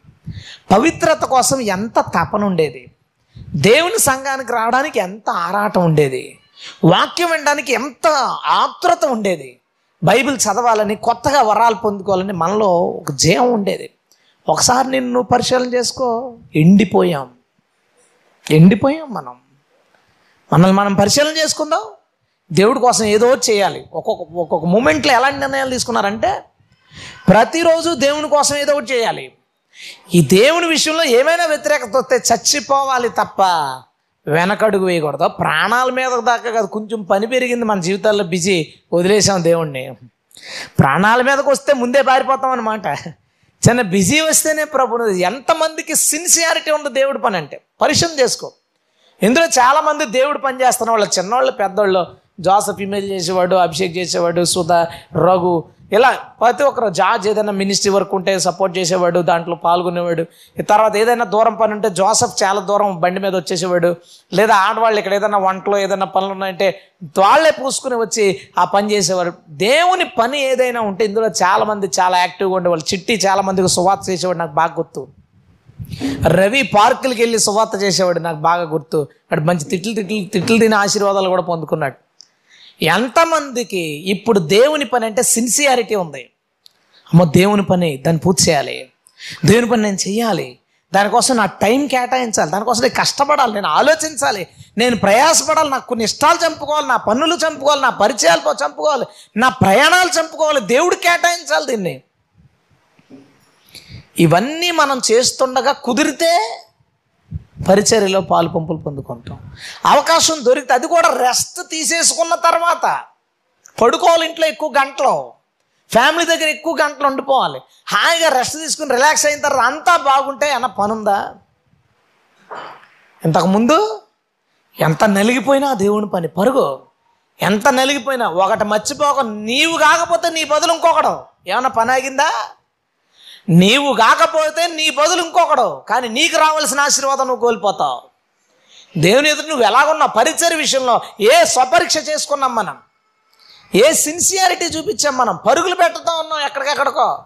పవిత్రత కోసం ఎంత తపన ఉండేది? దేవుని సంఘానికి రావడానికి ఎంత ఆరాటం ఉండేది? వాక్యం వినడానికి ఎంత ఆత్రుత ఉండేది? బైబిల్ చదవాలని కొత్తగా వరాలు పొందుకోవాలని మనలో ఒక జయం ఉండేది. ఒకసారి నిన్ను పరిశీలన చేసుకో ఎండిపోయాం. ఎండిపోయాం మనం. మనల్ని మనం పరిశీలన చేసుకుందాం. దేవుడి కోసం ఏదో ఒకటి చేయాలి. ఒక్కొక్క ఒక్కొక్క మూమెంట్లో ఎలాంటి నిర్ణయాలు తీసుకున్నారంటే ప్రతిరోజు దేవుని కోసం ఏదో ఒకటి చేయాలి. ఈ దేవుని విషయంలో ఏమైనా వ్యతిరేకత వస్తే చచ్చిపోవాలి తప్ప వెనకడుగు వేయకూడదు. ప్రాణాల మీద దాకా కాదు కొంచెం పని పెరిగింది మన జీవితాల్లో బిజీ వదిలేసాం దేవుణ్ణి. ప్రాణాల మీదకి వస్తే ముందే పారిపోతాం అనమాట చిన్న బిజీ వస్తేనే ప్రభు ఎంతమందికి సిన్సియారిటీ ఉంది దేవుడి పని అంటే. పరిశ్రమ చేసుకో. ఇందులో చాలామంది దేవుడు పని చేస్తున్న వాళ్ళు చిన్నవాళ్ళు పెద్దవాళ్ళు జోసఫ్ ఇమేజ్ చేసేవాడు అభిషేక్ చేసేవాడు సుధా రఘు ఇలా ప్రతి ఒక్కరు జార్జ్ ఏదైనా మినిస్ట్రీ వర్క్ ఉంటే సపోర్ట్ చేసేవాడు దాంట్లో పాల్గొనేవాడు. ఈ తర్వాత ఏదైనా దూరం పని ఉంటే జోసఫ్ చాలా దూరం బండి మీద వచ్చేసేవాడు. లేదా ఆడవాళ్ళు ఇక్కడ ఏదైనా వంటలో ఏదైనా పనులు ఉన్నాయంటే వాళ్ళే పూసుకుని వచ్చి ఆ పని చేసేవారు. దేవుని పని ఏదైనా ఉంటే ఇందులో చాలామంది చాలా యాక్టివ్గా ఉండేవాళ్ళు. చిట్టి చాలామందికి సువార్త చేసేవాడు నాకు బాగా గుర్తు. రవి పార్కులకి వెళ్ళి సువార్త చేసేవాడు నాకు బాగా గుర్తు. అటు మంచి తిట్లు తిట్లు తిట్లు తిని ఆశీర్వాదాలు కూడా పొందుకున్నాడు. ఎంతమందికి ఇప్పుడు దేవుని పని అంటే సిన్సియారిటీ ఉంది? అమ్మో దేవుని పని దాన్ని పూర్తి చేయాలి. దేవుని పని నేను చెయ్యాలి. దానికోసం నా టైం కేటాయించాలి. దానికోసం నేను కష్టపడాలి. నేను ఆలోచించాలి. నేను ప్రయాసపడాలి. నాకు కొన్ని ఇష్టాలు చంపుకోవాలి. నా పన్నులు చంపుకోవాలి. నా పరిచయాలు చంపుకోవాలి. నా ప్రయాణాలు చంపుకోవాలి. దేవుడు కేటాయించాలి దీన్ని. ఇవన్నీ మనం చేస్తుండగా కుదిరితే పరిచర్యలో పాలు పంపులు పొందుకుంటాం. అవకాశం దొరికితే అది కూడా రెస్ట్ తీసేసుకున్న తర్వాత పడుకోవాలి ఇంట్లో ఎక్కువ గంటలు. ఫ్యామిలీ దగ్గర ఎక్కువ గంటలు ఉండిపోవాలి. హాయిగా రెస్ట్ తీసుకుని రిలాక్స్ అయిన తర్వాత అంతా బాగుంటే అన్న పనుందా? ఇంతకుముందు ఎంత నలిగిపోయినా దేవుని పని. పరుగు. ఎంత నలిగిపోయినా ఒకటి మర్చిపోక నీవు కాకపోతే నీ బదులు ఇంకొకడు. ఏమన్నా పని ఆగిందా? నీవు కాకపోతే నీ బదులు ఇంకొకడు కానీ నీకు రావాల్సిన ఆశీర్వాదం నువ్వు కోల్పోతావు. దేవుని ఎదురు నువ్వు ఎలాగున్నావు పరిచయ విషయంలో ఏ స్వపరీక్ష చేసుకున్నాం మనం? ఏ సిన్సియారిటీ చూపించాం మనం? పరుగులు పెట్టుతూ ఉన్నాం ఎక్కడికెక్కడికో.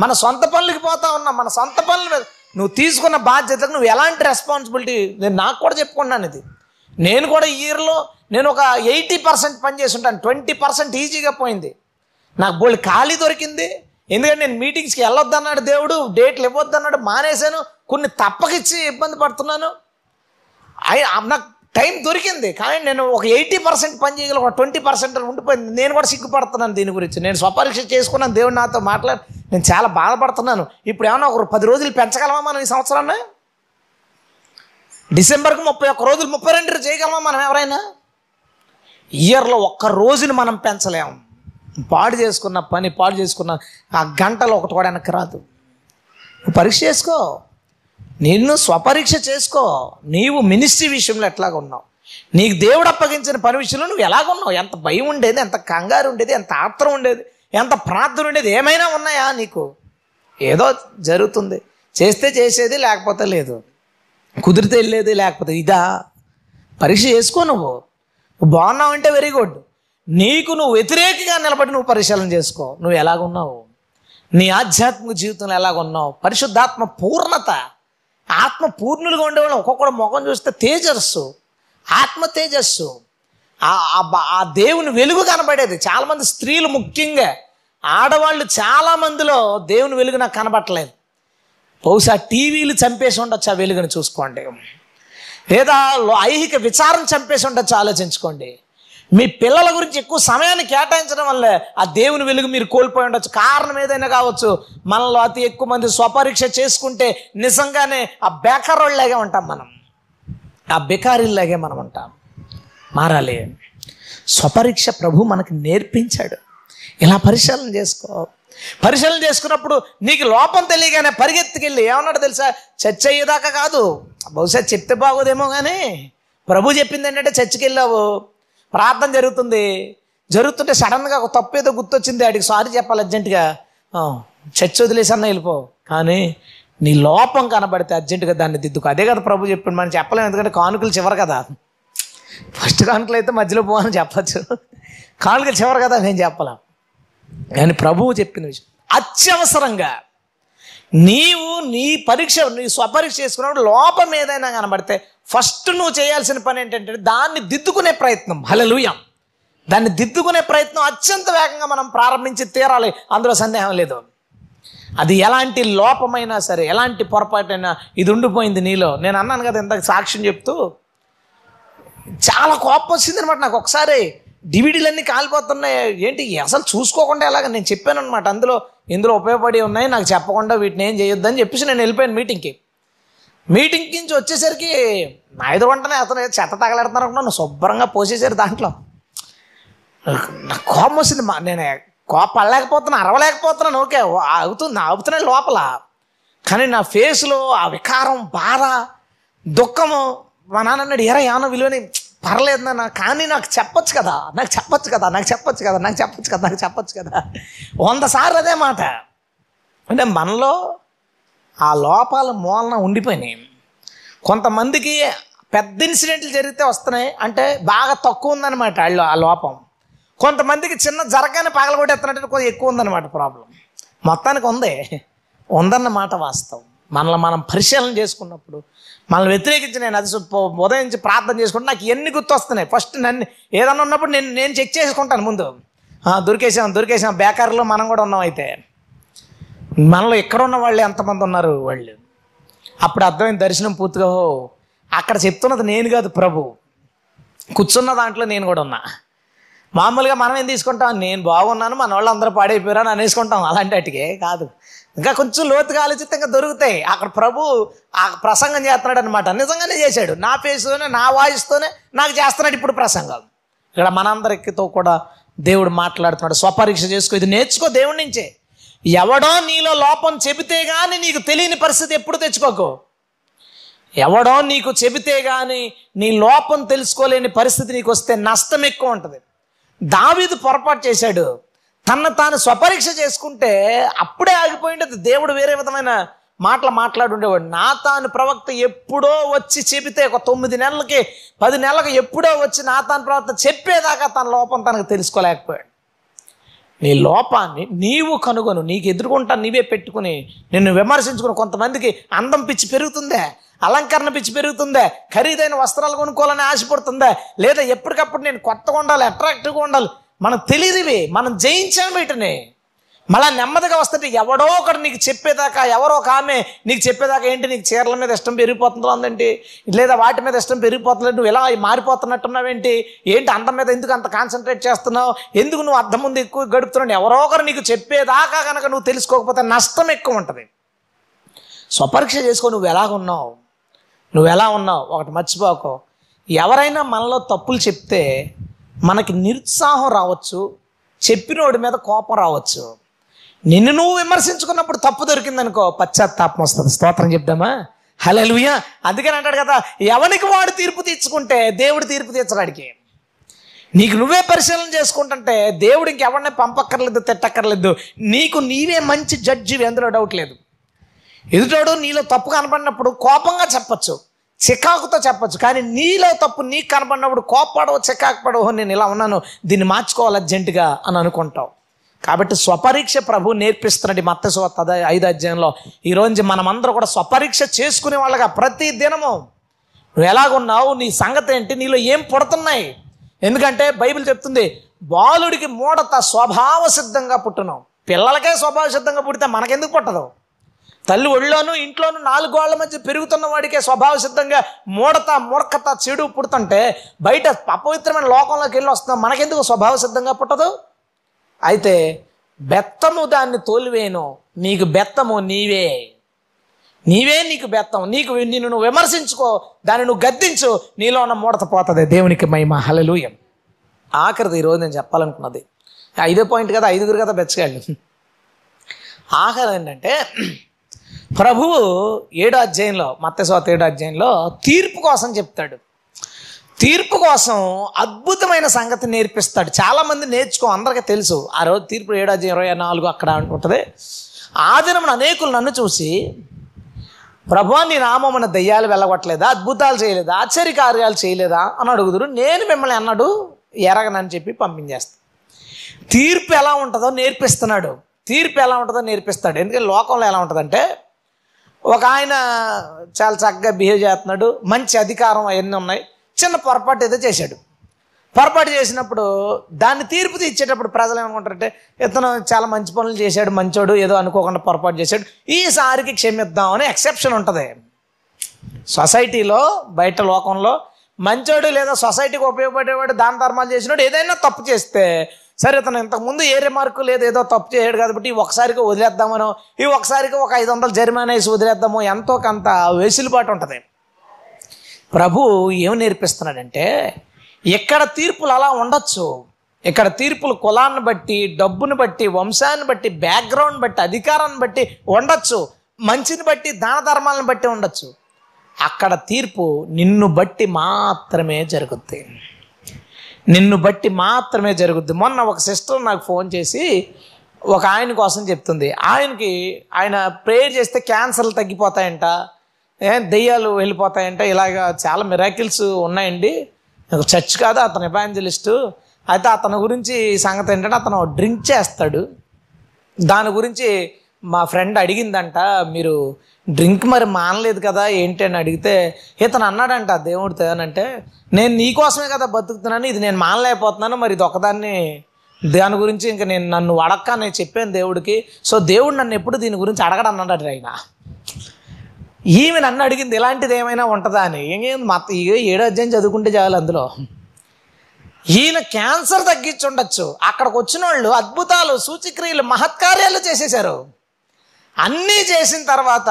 మన సొంత పనులకి పోతా ఉన్నాం మన సొంత పనుల మీద. నువ్వు తీసుకున్న బాధ్యతకు నువ్వు ఎలాంటి రెస్పాన్సిబిలిటీ నేను నాకు కూడా చెప్పుకున్నాను ఇది. నేను కూడా ఇయర్లో నేను ఒక ఎయిటీ పర్సెంట్ పని చేసి ఉంటాను. ట్వంటీ పర్సెంట్ ఈజీగా పోయింది. నాకు బోళ్ళు ఖాళీ దొరికింది. ఎందుకంటే నేను మీటింగ్స్కి వెళ్ళొద్దన్నాడు దేవుడు డేట్లు ఇవ్వద్దన్నాడు మానేశాను కొన్ని తప్పకిచ్చి ఇబ్బంది పడుతున్నాను. నాకు టైం దొరికింది కానీ నేను ఒక ఎయిటీ పర్సెంట్ పని చేయగల ఒక ట్వంటీ పర్సెంట్ ఉండిపోయింది. నేను కూడా సిగ్గుపడుతున్నాను దీని గురించి. నేను స్వపరీక్ష చేసుకున్నాను దేవుడు నాతో మాట్లాడి నేను చాలా బాధపడుతున్నాను. ఇప్పుడు ఏమన్నా ఒక పది రోజులు పెంచగలమా మనం ఈ సంవత్సరాన్ని? డిసెంబర్కి ముప్పై ఒక్క రోజులు ముప్పై రెండు చేయగలమా మనం ఎవరైనా? ఇయర్లో ఒక్క రోజుని మనం పెంచలేము పాడు చేసుకున్న పని పాడు చేసుకున్న ఆ గంటలో ఒకటి కూడా వెనక్కి రాదు పరీక్ష చేసుకో. నిన్ను స్వపరీక్ష చేసుకో. నీవు మినిస్ట్రీ విషయంలో ఎట్లాగ ఉన్నావు? నీకు దేవుడు అప్పగించిన పని విషయంలో నువ్వు ఎలాగున్నావు ఎంత భయం ఉండేది ఎంత కంగారు ఉండేది ఎంత ఆత్రం ఉండేది ఎంత ప్రార్థన ఉండేది ఏమైనా ఉన్నాయా నీకు? ఏదో జరుగుతుంది. చేస్తే చేసేది లేకపోతే లేదు. కుదిరితే వెళ్ళేది లేకపోతే ఇదా? పరీక్ష చేసుకో నువ్వు. నువ్వు బాగున్నావు అంటే వెరీ గుడ్. నీకు నువ్వు వ్యతిరేకంగా నిలబడి నువ్వు పరిశీలన చేసుకో. నువ్వు ఎలాగున్నావు? నీ ఆధ్యాత్మిక జీవితంలో ఎలాగున్నావు? పరిశుద్ధాత్మ పూర్ణత ఆత్మ పూర్ణులుగా ఉండేవాళ్ళు ఒక్కొక్కడు ముఖం చూస్తే తేజస్సు ఆత్మ తేజస్సు. ఆ ఆ ఆ దేవుని వెలుగు కనబడేది. చాలామంది స్త్రీలు ముఖ్యంగా. ఆడవాళ్ళు చాలా మందిలో దేవుని వెలుగు నాకు కనబట్టలేదు. బహుశా టీవీలు చంపేసి ఉండొచ్చు ఆ వెలుగును చూసుకోండి. లేదా ఐహిక విచారం చంపేసి ఉండొచ్చు ఆలోచించుకోండి. మీ పిల్లల గురించి ఎక్కువ సమయాన్ని కేటాయించడం వల్ల ఆ దేవుని వెలుగు మీరు కోల్పోయి ఉండొచ్చు. కారణం ఏదైనా కావచ్చు మనలో అతి ఎక్కువ మంది స్వపరీక్ష చేసుకుంటే నిజంగానే ఆ బేకారోళ్ళలాగే ఉంటాం మనం. ఆ బెకారీలాగే మనం ఉంటాం. మారాలి. స్వపరీక్ష ప్రభు మనకు నేర్పించాడు. ఇలా పరిశీలన చేసుకో. పరిశీలన చేసుకున్నప్పుడు నీకు లోపం తెలియగానే పరిగెత్తుకెళ్ళి ఏమన్నాడు తెలుసా? చర్చ అయ్యేదాకా కాదు. బహుశా చెప్తే బాగోదేమో కానీ ప్రభు చెప్పింది ఏంటంటే చర్చికి వెళ్ళావు ప్రార్థన జరుగుతుంది. జరుగుతుంటే సడన్గా ఒక తప్పు ఏదో గుర్తొచ్చింది. ఆడికి సారీ చెప్పాలి అర్జెంటుగా ఆ, చర్చ్ వెళ్ళిపో. కానీ నీ లోపం కనబడితే అర్జెంటుగా దాన్ని దిద్దుకు. అదే కదా ప్రభు చెప్పింది మనం చెప్పలేము ఎందుకంటే కానుకలు చివరు కదా. ఫస్ట్ కానుకలు అయితే మధ్యలో పోవని చెప్పచ్చు. కానుకలు చివరు కదా నేను చెప్పలేం. కానీ ప్రభువు చెప్పిన విషయం. అత్యవసరంగా నీవు నీ పరీక్ష నీ స్వపరీక్ష చేసుకున్నప్పుడు లోపం ఏదైనా కనబడితే ఫస్ట్ నువ్వు చేయాల్సిన పని ఏంటంటే దాన్ని దిద్దుకునే ప్రయత్నం. హలలుయం దాన్ని దిద్దుకునే ప్రయత్నం అత్యంత వేగంగా మనం ప్రారంభించి తీరాలి. అందులో సందేహం లేదు. అది ఎలాంటి లోపమైనా సరే ఎలాంటి పొరపాటైనా ఇది ఉండిపోయింది నీలో. నేను అన్నాను కదా ఇంతకు సాక్ష్యం చెప్తూ. చాలా కోపం వచ్చింది అనమాట నాకు ఒకసారి. డివిడీలన్నీ కాలిపోతున్నాయి. ఏంటి? అసలు చూసుకోకుండా ఎలాగ? నేను చెప్పాను అనమాట అందులో ఇందులో ఉపయోగపడి ఉన్నాయి. నాకు చెప్పకుండా వీటిని ఏం చేయొద్దని చెప్పేసి నేను వెళ్ళిపోయాను మీటింగ్కి. మీటింగ్ నుంచి వచ్చేసరికి నా ఎదురు వంటనే అతను చెత్త తగలెడుతున్నారు అనుకున్నాను. శుభ్రంగా పోసేసారు దాంట్లో. నాకు కోపం వచ్చింది మా నేను కోపడలేకపోతున్నా అరవలేకపోతున్నాను. ఓకే అవుతుంది అవుతున్నాయి లోపల. కానీ నా ఫేస్లో ఆ వికారం బాధ దుఃఖము మా నాన్న అన్నాడు ఎరా ఏమన్నా విలువని పర్లేదు నాన్న కానీ నాకు చెప్పొచ్చు కదా నాకు చెప్పొచ్చు కదా నాకు చెప్పొచ్చు కదా నాకు చెప్పొచ్చు కదా నాకు చెప్పొచ్చు కదా. వంద సార్లు అదే మాట. అంటే మనలో ఆ లోపాల మూలన ఉండిపోయినాయి. కొంతమందికి పెద్ద ఇన్సిడెంట్లు జరిగితే వస్తున్నాయి. అంటే బాగా తక్కువ ఉందన్నమాట వాళ్ళు ఆ లోపం. కొంతమందికి చిన్న జరగానే పగలగొట్టేస్తున్నట్టు కొద్దిగా ఎక్కువ ఉందన్నమాట ప్రాబ్లం. మొత్తానికి ఉంది. ఉందన్నమాట వాస్తవం. మనల్ని మనం పరిశీలన చేసుకున్నప్పుడు మనల్ని వ్యతిరేకించి నేను అది సు- ఉదయం నుంచి ప్రార్థన చేసుకుంటే నాకు ఎన్ని గుర్తొస్తున్నాయి. ఫస్ట్ నన్ను ఏదన్నా ఉన్నప్పుడు నేను నేను చెక్ చేసుకుంటాను ముందు. దొరికేసాం దొరికేసాం బేకార్లో మనం కూడా ఉన్నాం అయితే. మనలో ఎక్కడ ఉన్న వాళ్ళు ఎంతమంది ఉన్నారు వాళ్ళు? అప్పుడు అర్థమైన దర్శనం పూర్తిగా ఓ అక్కడ చెప్తున్నది నేను కాదు ప్రభు. కూర్చున్న దాంట్లో నేను కూడా ఉన్నా. మామూలుగా మనం ఏం తీసుకుంటాం? నేను బాగున్నాను మన వాళ్ళు అందరూ పాడైపోయారు అని అనేసుకుంటాం. అలాంటి వాటికే కాదు. ఇంకా కొంచెం లోతుగా ఆలోచిస్తే ఇంకా దొరుకుతాయి. అక్కడ ప్రభు ఆ ప్రసంగం చేస్తున్నాడు అనమాట నిజంగానే చేశాడు. నా ఫేస్తోనే నా వాయిస్తోనే నాకు చేస్తున్నాడు ఇప్పుడు ప్రసంగం. ఇక్కడ మనందరితో కూడా దేవుడు మాట్లాడుతున్నాడు. స్వపరీక్ష చేసుకో. ఇది నేర్చుకో దేవుడి నుంచే. ఎవడో నీలో లోపం చెబితే గాని నీకు తెలియని పరిస్థితి ఎప్పుడు తెచ్చుకోకు. ఎవడో నీకు చెబితే గాని నీ లోపం తెలుసుకోలేని పరిస్థితి నీకు వస్తే నష్టం ఎక్కువ ఉంటుంది. దావీదు పొరపాటు చేశాడు. తన తాను స్వపరీక్ష చేసుకుంటే అప్పుడే ఆగిపోయిండదు దేవుడు వేరే విధమైన మాటలు మాట్లాడుండేవాడు నా తాను ప్రవక్త ఎప్పుడో వచ్చి చెబితే ఒక తొమ్మిది నెలలకి పది నెలలకి ఎప్పుడో వచ్చి నా తాను ప్రవక్త చెప్పేదాకా తన లోపం తనకు తెలుసుకోలేకపోయాడు. నీ లోపాన్ని నీవు కనుగొను నీకు ఎదుర్కొంటా నీవే పెట్టుకుని నిన్ను విమర్శించుకుని కొంతమందికి అందం పిచ్చి పెరుగుతుందే అలంకరణ పిచ్చి పెరుగుతుందే ఖరీదైన వస్త్రాలు కొనుక్కోవాలని ఆశపడుతుందా లేదా ఎప్పటికప్పుడు నేను కొత్తగా ఉండాలి అట్రాక్టివ్గా ఉండాలి. మనకు తెలియదువి మనం జయించాం వీటిని. మళ్ళా నెమ్మదిగా వస్తుంటే ఎవడో ఒకటి నీకు చెప్పేదాకా ఎవరో ఒక ఆమె నీకు చెప్పేదాకా ఏంటి నీకు చీరల మీద ఇష్టం పెరిగిపోతుందో లేదా వాటి మీద ఇష్టం పెరిగిపోతుందంటే నువ్వు ఎలా మారిపోతున్నట్టున్నావేంటి ఏంటి? అందం మీద ఎందుకు అంత కాన్సన్ట్రేట్ చేస్తున్నావు? ఎందుకు నువ్వు అర్థం ముందు ఎక్కువ గడుపుతున్నావు? ఎవరో ఒకరు నీకు చెప్పేదాకా కనుక నువ్వు తెలుసుకోకపోతే నష్టం ఎక్కువ ఉంటుంది. స్వపరీక్ష చేసుకో నువ్వు ఎలాగున్నావు నువ్వు ఎలా ఉన్నావు? ఒకటి మర్చిపోకు. ఎవరైనా మనలో తప్పులు చెప్తే మనకి నిరుత్సాహం రావచ్చు చెప్పినోడి మీద కోపం రావచ్చు. నిన్ను నువ్వు విమర్శించుకున్నప్పుడు తప్పు దొరికిందనుకో పశ్చాత్తాపం వస్తుంది. స్తోత్రం చెప్దామా? హలెలుయా అందుకని అంటాడు కదా ఎవనికి వాడు తీర్పు తీర్చుకుంటే దేవుడు తీర్పు తీర్చడానికి? నీకు నువ్వే పరిశీలన చేసుకుంటుంటే దేవుడు ఇంకెవరిని పంపక్కర్లేదు తిట్టక్కర్లేదు. నీకు నీవే మంచి జడ్జి ఎందులో డౌట్ లేదు. ఎదుటోడు నీలో తప్పు కనపడినప్పుడు కోపంగా చెప్పొచ్చు చికాకుతో చెప్పొచ్చు. కానీ నీలో తప్పు నీకు కనపడినప్పుడు కోపడవు చికాకు పడవు నేను ఇలా ఉన్నాను దీన్ని మార్చుకోవాలి అర్జెంటుగా అని అనుకుంటావు. కాబట్టి స్వపరీక్ష ప్రభు నేర్పిస్తున్నాడు మత్త స్వత ఐదు అధ్యాయంలో. ఈరోజు రోజు మనమందరం కూడా స్వపరీక్ష చేసుకునే వాళ్ళగా ప్రతి దినము. నువ్వు ఎలాగున్నావు? నీ సంగతి ఏంటి? నీలో ఏం పుడుతున్నాయి? ఎందుకంటే బైబిల్ చెప్తుంది బాలుడికి మూడత స్వభావ సిద్ధంగా పుట్టును. పిల్లలకే స్వభావ సిద్ధంగా పుడితే మనకెందుకు పుట్టదు? తల్లి ఒళ్ళోను ఇంట్లోను నాలుగు గోళ్ళ మధ్య పెరుగుతున్న వాడికే స్వభావ సిద్ధంగా మూడత మూర్ఖత చెడు పుడుతుంటే బయట అపవిత్రమైన లోకంలోకి వెళ్ళి వస్తున్నాం మనకెందుకు స్వభావ సిద్ధంగా పుట్టదు? అయితే బెత్తము దాన్ని తోలివేను నీకు బెత్తము నీవే. నీవే నీకు బెత్తం. నీకు నిన్ను నువ్వు విమర్శించుకో. దాన్ని నువ్వు గద్దించు. నీలో ఉన్న మూడత పోతుంది. దేవునికి మహిమ. హలలుయం ఆఖరిది ఈరోజు నేను చెప్పాలనుకున్నది. ఐదో పాయింట్ కదా ఐదుగురు కదా బెచ్చగాళ్ళు. ఆఖరి ఏంటంటే ప్రభువు ఏడో అధ్యాయంలో మత్స్యవాత ఏడో అధ్యాయంలో తీర్పు కోసం చెప్తాడు. తీర్పు కోసం అద్భుతమైన సంగతి నేర్పిస్తాడు. చాలామంది నేర్చుకో అందరికీ తెలుసు. ఆ రోజు తీర్పు ఏడో ఇరవై నాలుగు అక్కడ ఉంటుంది. ఆ దినమున అనేకులు నన్ను చూసి ప్రభా నీ నామమున దయ్యాలు వెళ్ళగొట్టలేదా? అద్భుతాలు చేయలేదా? ఆశ్చర్య కార్యాలు చేయలేదా? అని అడుగుదురు. నేను మిమ్మల్ని అన్నాడు ఎరగనని చెప్పి పంపించేస్తాను తీర్పు ఎలా ఉంటుందో నేర్పిస్తున్నాడు. తీర్పు ఎలా ఉంటుందో నేర్పిస్తాడు. ఎందుకంటే లోకంలో ఎలా ఉంటుందంటే ఒక ఆయన చాలా చక్కగా బిహేవ్ చేస్తున్నాడు. మంచి అధికారం అవన్నీ ఉన్నాయి. చిన్న పొరపాటు ఏదో చేశాడు. పొరపాటు చేసినప్పుడు దాన్ని తీర్పు తీర్చేటప్పుడు ప్రజలు ఏమనుకుంటారంటే ఇతను చాలా మంచి పనులు చేశాడు మంచోడు ఏదో అనుకోకుండా పొరపాటు చేశాడు ఈసారికి క్షమిద్దాం ఎక్సెప్షన్ ఉంటుంది. సొసైటీలో బయట లోకంలో మంచోడు లేదా సొసైటీకి ఉపయోగపడేవాడు దాన ధర్మాలు చేసినాడు ఏదైనా తప్పు చేస్తే సరే ఇతను ఇంతకుముందు ఏ రిమార్క్ లేదు ఏదో తప్పు చేయడు కాబట్టి ఈ ఒకసారికి వదిలేద్దామనో ఈ ఒకసారికి ఒక ఐదు వందలు జరిమానా వేసి వదిలేద్దామో ఎంతో కొంత వెసులుబాటు ఉంటుంది. ప్రభు ఏం నేర్పిస్తున్నాడంటే ఇక్కడ తీర్పులు అలా ఉండొచ్చు. ఇక్కడ తీర్పులు కులాన్ని బట్టి డబ్బును బట్టి వంశాన్ని బట్టి బ్యాక్గ్రౌండ్ బట్టి అధికారాన్ని బట్టి ఉండొచ్చు. మంచిని బట్టి దాన ధర్మాలను బట్టి ఉండొచ్చు. అక్కడ తీర్పు నిన్ను బట్టి మాత్రమే జరుగుద్ది. నిన్ను బట్టి మాత్రమే జరుగుద్ది. మొన్న ఒక సిస్టర్ నాకు ఫోన్ చేసి ఒక ఆయన కోసం చెప్తుంది. ఆయనకి ఆయన ప్రేయర్ చేస్తే క్యాన్సర్లు తగ్గిపోతాయంట. దెయ్యాలు వెళ్ళిపోతాయంటే ఇలాగ చాలా మిరాకిల్స్ ఉన్నాయండి. చర్చ్ కాదు అతను ఎవాంజలిస్టు అయితే అతని గురించి సంగతి ఏంటంటే అతను డ్రింక్ చేస్తాడు. దాని గురించి మా ఫ్రెండ్ అడిగిందంట మీరు డ్రింక్ మరి మానలేదు కదా ఏంటి అని అడిగితే ఇతను అన్నాడంట దేవుడితో అంటే నేను నీకోసమే కదా బతుకుతున్నాను ఇది నేను మానలేకపోతున్నాను మరి ఇది ఒకదాన్ని దాని గురించి ఇంకా నేను నన్ను అడక్క నేను చెప్పాను దేవుడికి. సో దేవుడు నన్ను ఎప్పుడు దీని గురించి అడగడు అన్నాడు ఆయన ఈమె నన్ను అడిగింది ఇలాంటిది ఏమైనా ఉంటుందా? అని. ఏం మత ఏడో అధ్యాయం చదువుకుంటే చాలు అందులో. ఈయన క్యాన్సర్ తగ్గించుండొచ్చు. అక్కడికి వచ్చిన వాళ్ళు అద్భుతాలు సూచిక్రియలు మహత్కార్యాలు చేసేశారు. అన్నీ చేసిన తర్వాత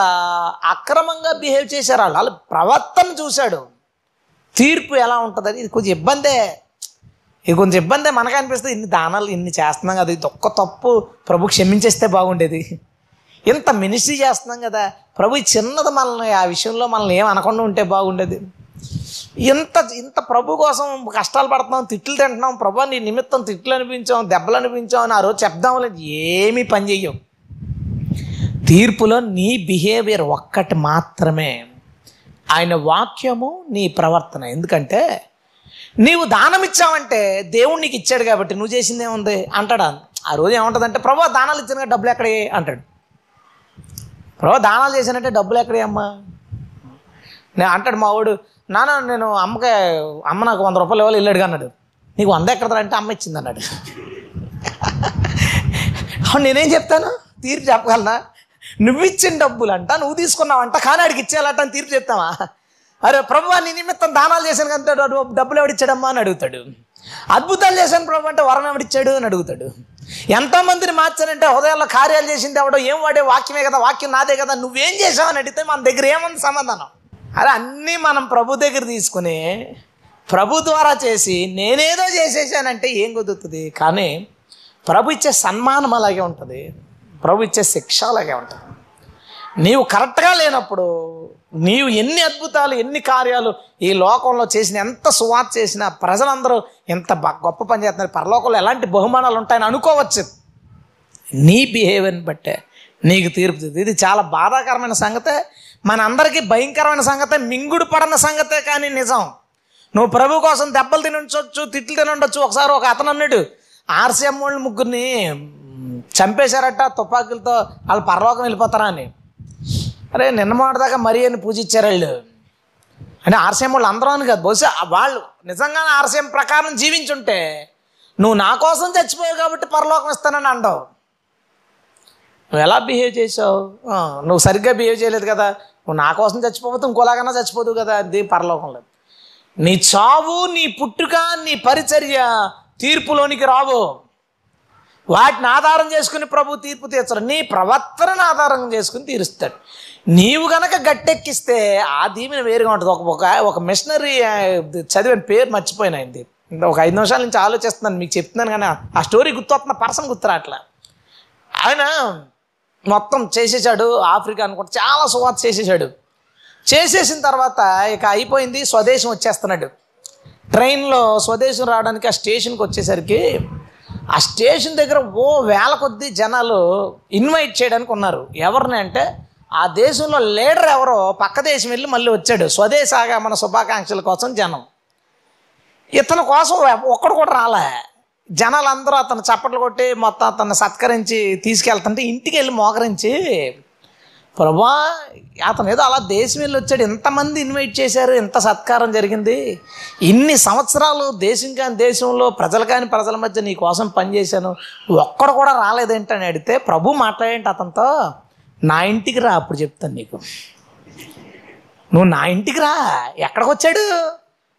అక్రమంగా బిహేవ్ చేశారు. వాళ్ళు వాళ్ళ ప్రవర్తన చూశాడు. తీర్పు ఎలా ఉంటుందని ఇది కొంచెం ఇబ్బందే. ఇది కొంచెం ఇబ్బందే మనకు అనిపిస్తుంది. ఇన్ని దానాలు ఇన్ని చేస్తున్నాం కదా ఇది ఒక్క తప్పు ప్రభు క్షమించేస్తే బాగుండేది. ఇంత మినిస్ట్రీ చేస్తున్నాం కదా ప్రభు చిన్నది మనల్ని ఆ విషయంలో మనల్ని ఏం అనకుండా ఉంటే బాగుండేది. ఇంత ఇంత ప్రభు కోసం కష్టాలు పడుతున్నాం తిట్లు తింటున్నాం ప్రభు నీ నిమిత్తం తిట్లు అనిపించాం దెబ్బలు అనిపించాం అని ఆ రోజు చెప్దాం లేదు ఏమీ పని చెయ్యం. తీర్పులో నీ బిహేవియర్ ఒక్కటి మాత్రమే. ఆయన వాక్యము నీ ప్రవర్తన. ఎందుకంటే నీవు దానం ఇచ్చావంటే దేవుడు నీకు ఇచ్చాడు కాబట్టి నువ్వు చేసిందేముంది అంటాడు అంటాడా. ఆ రోజు ఏముంటుందంటే ప్రభు దానాలు ఇచ్చిన డబ్బులు ఎక్కడే అంటాడు. ప్రభు దానాలు చేశానంటే డబ్బులు ఎక్కడే అమ్మా? నేను అంటాడు మా వాడు నాన్న నేను అమ్మకి అమ్మ నాకు వంద రూపాయలు ఇవ్వాలి వెళ్ళాడు అన్నాడు. నీకు వంద ఎక్కడ అంటే అమ్మ ఇచ్చింది అన్నాడు. అవును నేనేం చెప్తాను? తీర్పు చెప్పగలనా? నువ్వు ఇచ్చిన డబ్బులు అంట నువ్వు తీసుకున్నావంట కానీ ఆడికి ఇచ్చేయాలంట అని తీర్పు చెప్తావా? అరే ప్రభు నీ నిమిత్తం దానాలు చేశాను కదా డబ్బులు ఎవడిచ్చాడమ్మా అని అడుగుతాడు. అద్భుతాలు చేశాను ప్రభు అంటే వరం ఎవడిచ్చాడు అని అడుగుతాడు. ఎంతో మందిని హృదయాల్లో కార్యాలు చేసింది ఎవడో ఏం వాడే వాక్యమే కదా వాక్యం నాదే కదా నువ్వేం చేసావు అని అడిగితే మన దగ్గర ఏముంది సమాధానం? అరే అన్నీ మనం ప్రభు దగ్గర తీసుకుని ప్రభు ద్వారా చేసి నేనేదో చేసేసానంటే ఏం కుదురుతుంది? కానీ ప్రభు ఇచ్చే సన్మానం అలాగే ఉంటుంది. ప్రభు ఇచ్చే శిక్ష అలాగే ఉంటుంది. నీవు కరెక్ట్గా లేనప్పుడు నీవు ఎన్ని అద్భుతాలు ఎన్ని కార్యాలు ఈ లోకంలో చేసిన ఎంత సువార్త చేసినా ప్రజలందరూ ఎంత గొప్ప పని చేస్తున్నారు. పరలోకంలో ఎలాంటి బహుమానాలు ఉంటాయని అనుకోవచ్చు. నీ బిహేవియర్ని బట్టే నీకు తీర్పుతుంది ఇది చాలా బాధాకరమైన సంగతే. మన అందరికీ భయంకరమైన సంగతే మింగుడు పడిన సంగతే కానీ నిజం. నువ్వు ప్రభు కోసం దెబ్బలు తిని తిట్లు తినుండొచ్చు ఒకసారి ఒక అతను అన్నాడు ఆర్సీఎం వాళ్ళు ముగ్గురిని చంపేశారట తుపాకులతో వాళ్ళు పరలోకం వెళ్ళిపోతారా అని. అరే నిన్న మాటదాకా మరీ అని పూజించారు వాళ్ళు. అంటే ఆర్సీఎం వాళ్ళు అందరూ అని కాదు. బహుశా వాళ్ళు నిజంగానే ఆర్సీఎం ప్రకారం జీవించుంటే నువ్వు నా కోసం చచ్చిపోయావు కాబట్టి పరలోకం ఇస్తానని అండవు నువ్వు ఎలా బిహేవ్ చేసావు నువ్వు సరిగ్గా బిహేవ్ చేయలేదు కదా. నువ్వు నా కోసం చచ్చిపోతే ఇంకోలాగన్నా చచ్చిపోదు కదా. అది పరలోకం లేదు. నీ చావు నీ పుట్టుక నీ పరిచర్య తీర్పులోనికి రావు. వాటిని ఆధారం చేసుకుని ప్రభు తీర్పు తీర్చడు నీ ప్రవర్తనను ఆధారం చేసుకుని తీరుస్తాడు. నీవు గనక గట్టెక్కిస్తే ఆ దీవెన వేరుగా ఉంటుంది. ఒక ఒక ఒక మిషనరీ చదివిన పేరు మర్చిపోయినా ఇది ఒక ఐదు నిమిషాల నుంచి ఆలోచిస్తున్నాను మీకు చెప్తున్నాను కానీ ఆ స్టోరీ గుర్తొస్తున్న పర్సన్ గుర్తురాట్లా. ఆయన మొత్తం చేసేసాడు ఆఫ్రికా అనుకుంటే చాలా సువార్త చేసేసాడు చేసేసిన తర్వాత ఇక అయిపోయింది స్వదేశం వచ్చేస్తున్నాడు. ట్రైన్లో స్వదేశం రావడానికి ఆ స్టేషన్కి వచ్చేసరికి ఆ స్టేషన్ దగ్గర ఓ వేల కొద్ది జనాలు ఇన్వైట్ చేయడానికి ఉన్నారు. ఎవరిని అంటే ఆ దేశంలో లీడర్ ఎవరో పక్క దేశం వెళ్ళి మళ్ళీ వచ్చాడు. స్వదేశాగా మన శుభాకాంక్షల కోసం జనం. ఇతని కోసం ఒక్కడు కూడా రాలే. జనాలందరూ అతను చప్పట్లు కొట్టి మొత్తం అతన్ని సత్కరించి తీసుకెళ్తుంటే ఇంటికి వెళ్ళి మోకరించి ప్రభా అతను ఏదో అలా దేశం వెళ్ళి వచ్చాడు. ఇంతమంది ఇన్వైట్ చేశారు. ఇంత సత్కారం జరిగింది. ఇన్ని సంవత్సరాలు దేశం కాని దేశంలో ప్రజలు కాని ప్రజల మధ్య నీ కోసం పనిచేశాను. ఒక్కడు కూడా రాలేదేంటని అడిగితే ప్రభు మాట్లాడేంటి అతనితో. నా ఇంటికి రా అప్పుడు చెప్తాను నీకు. నువ్వు నా ఇంటికి రా ఎక్కడికి వచ్చాడు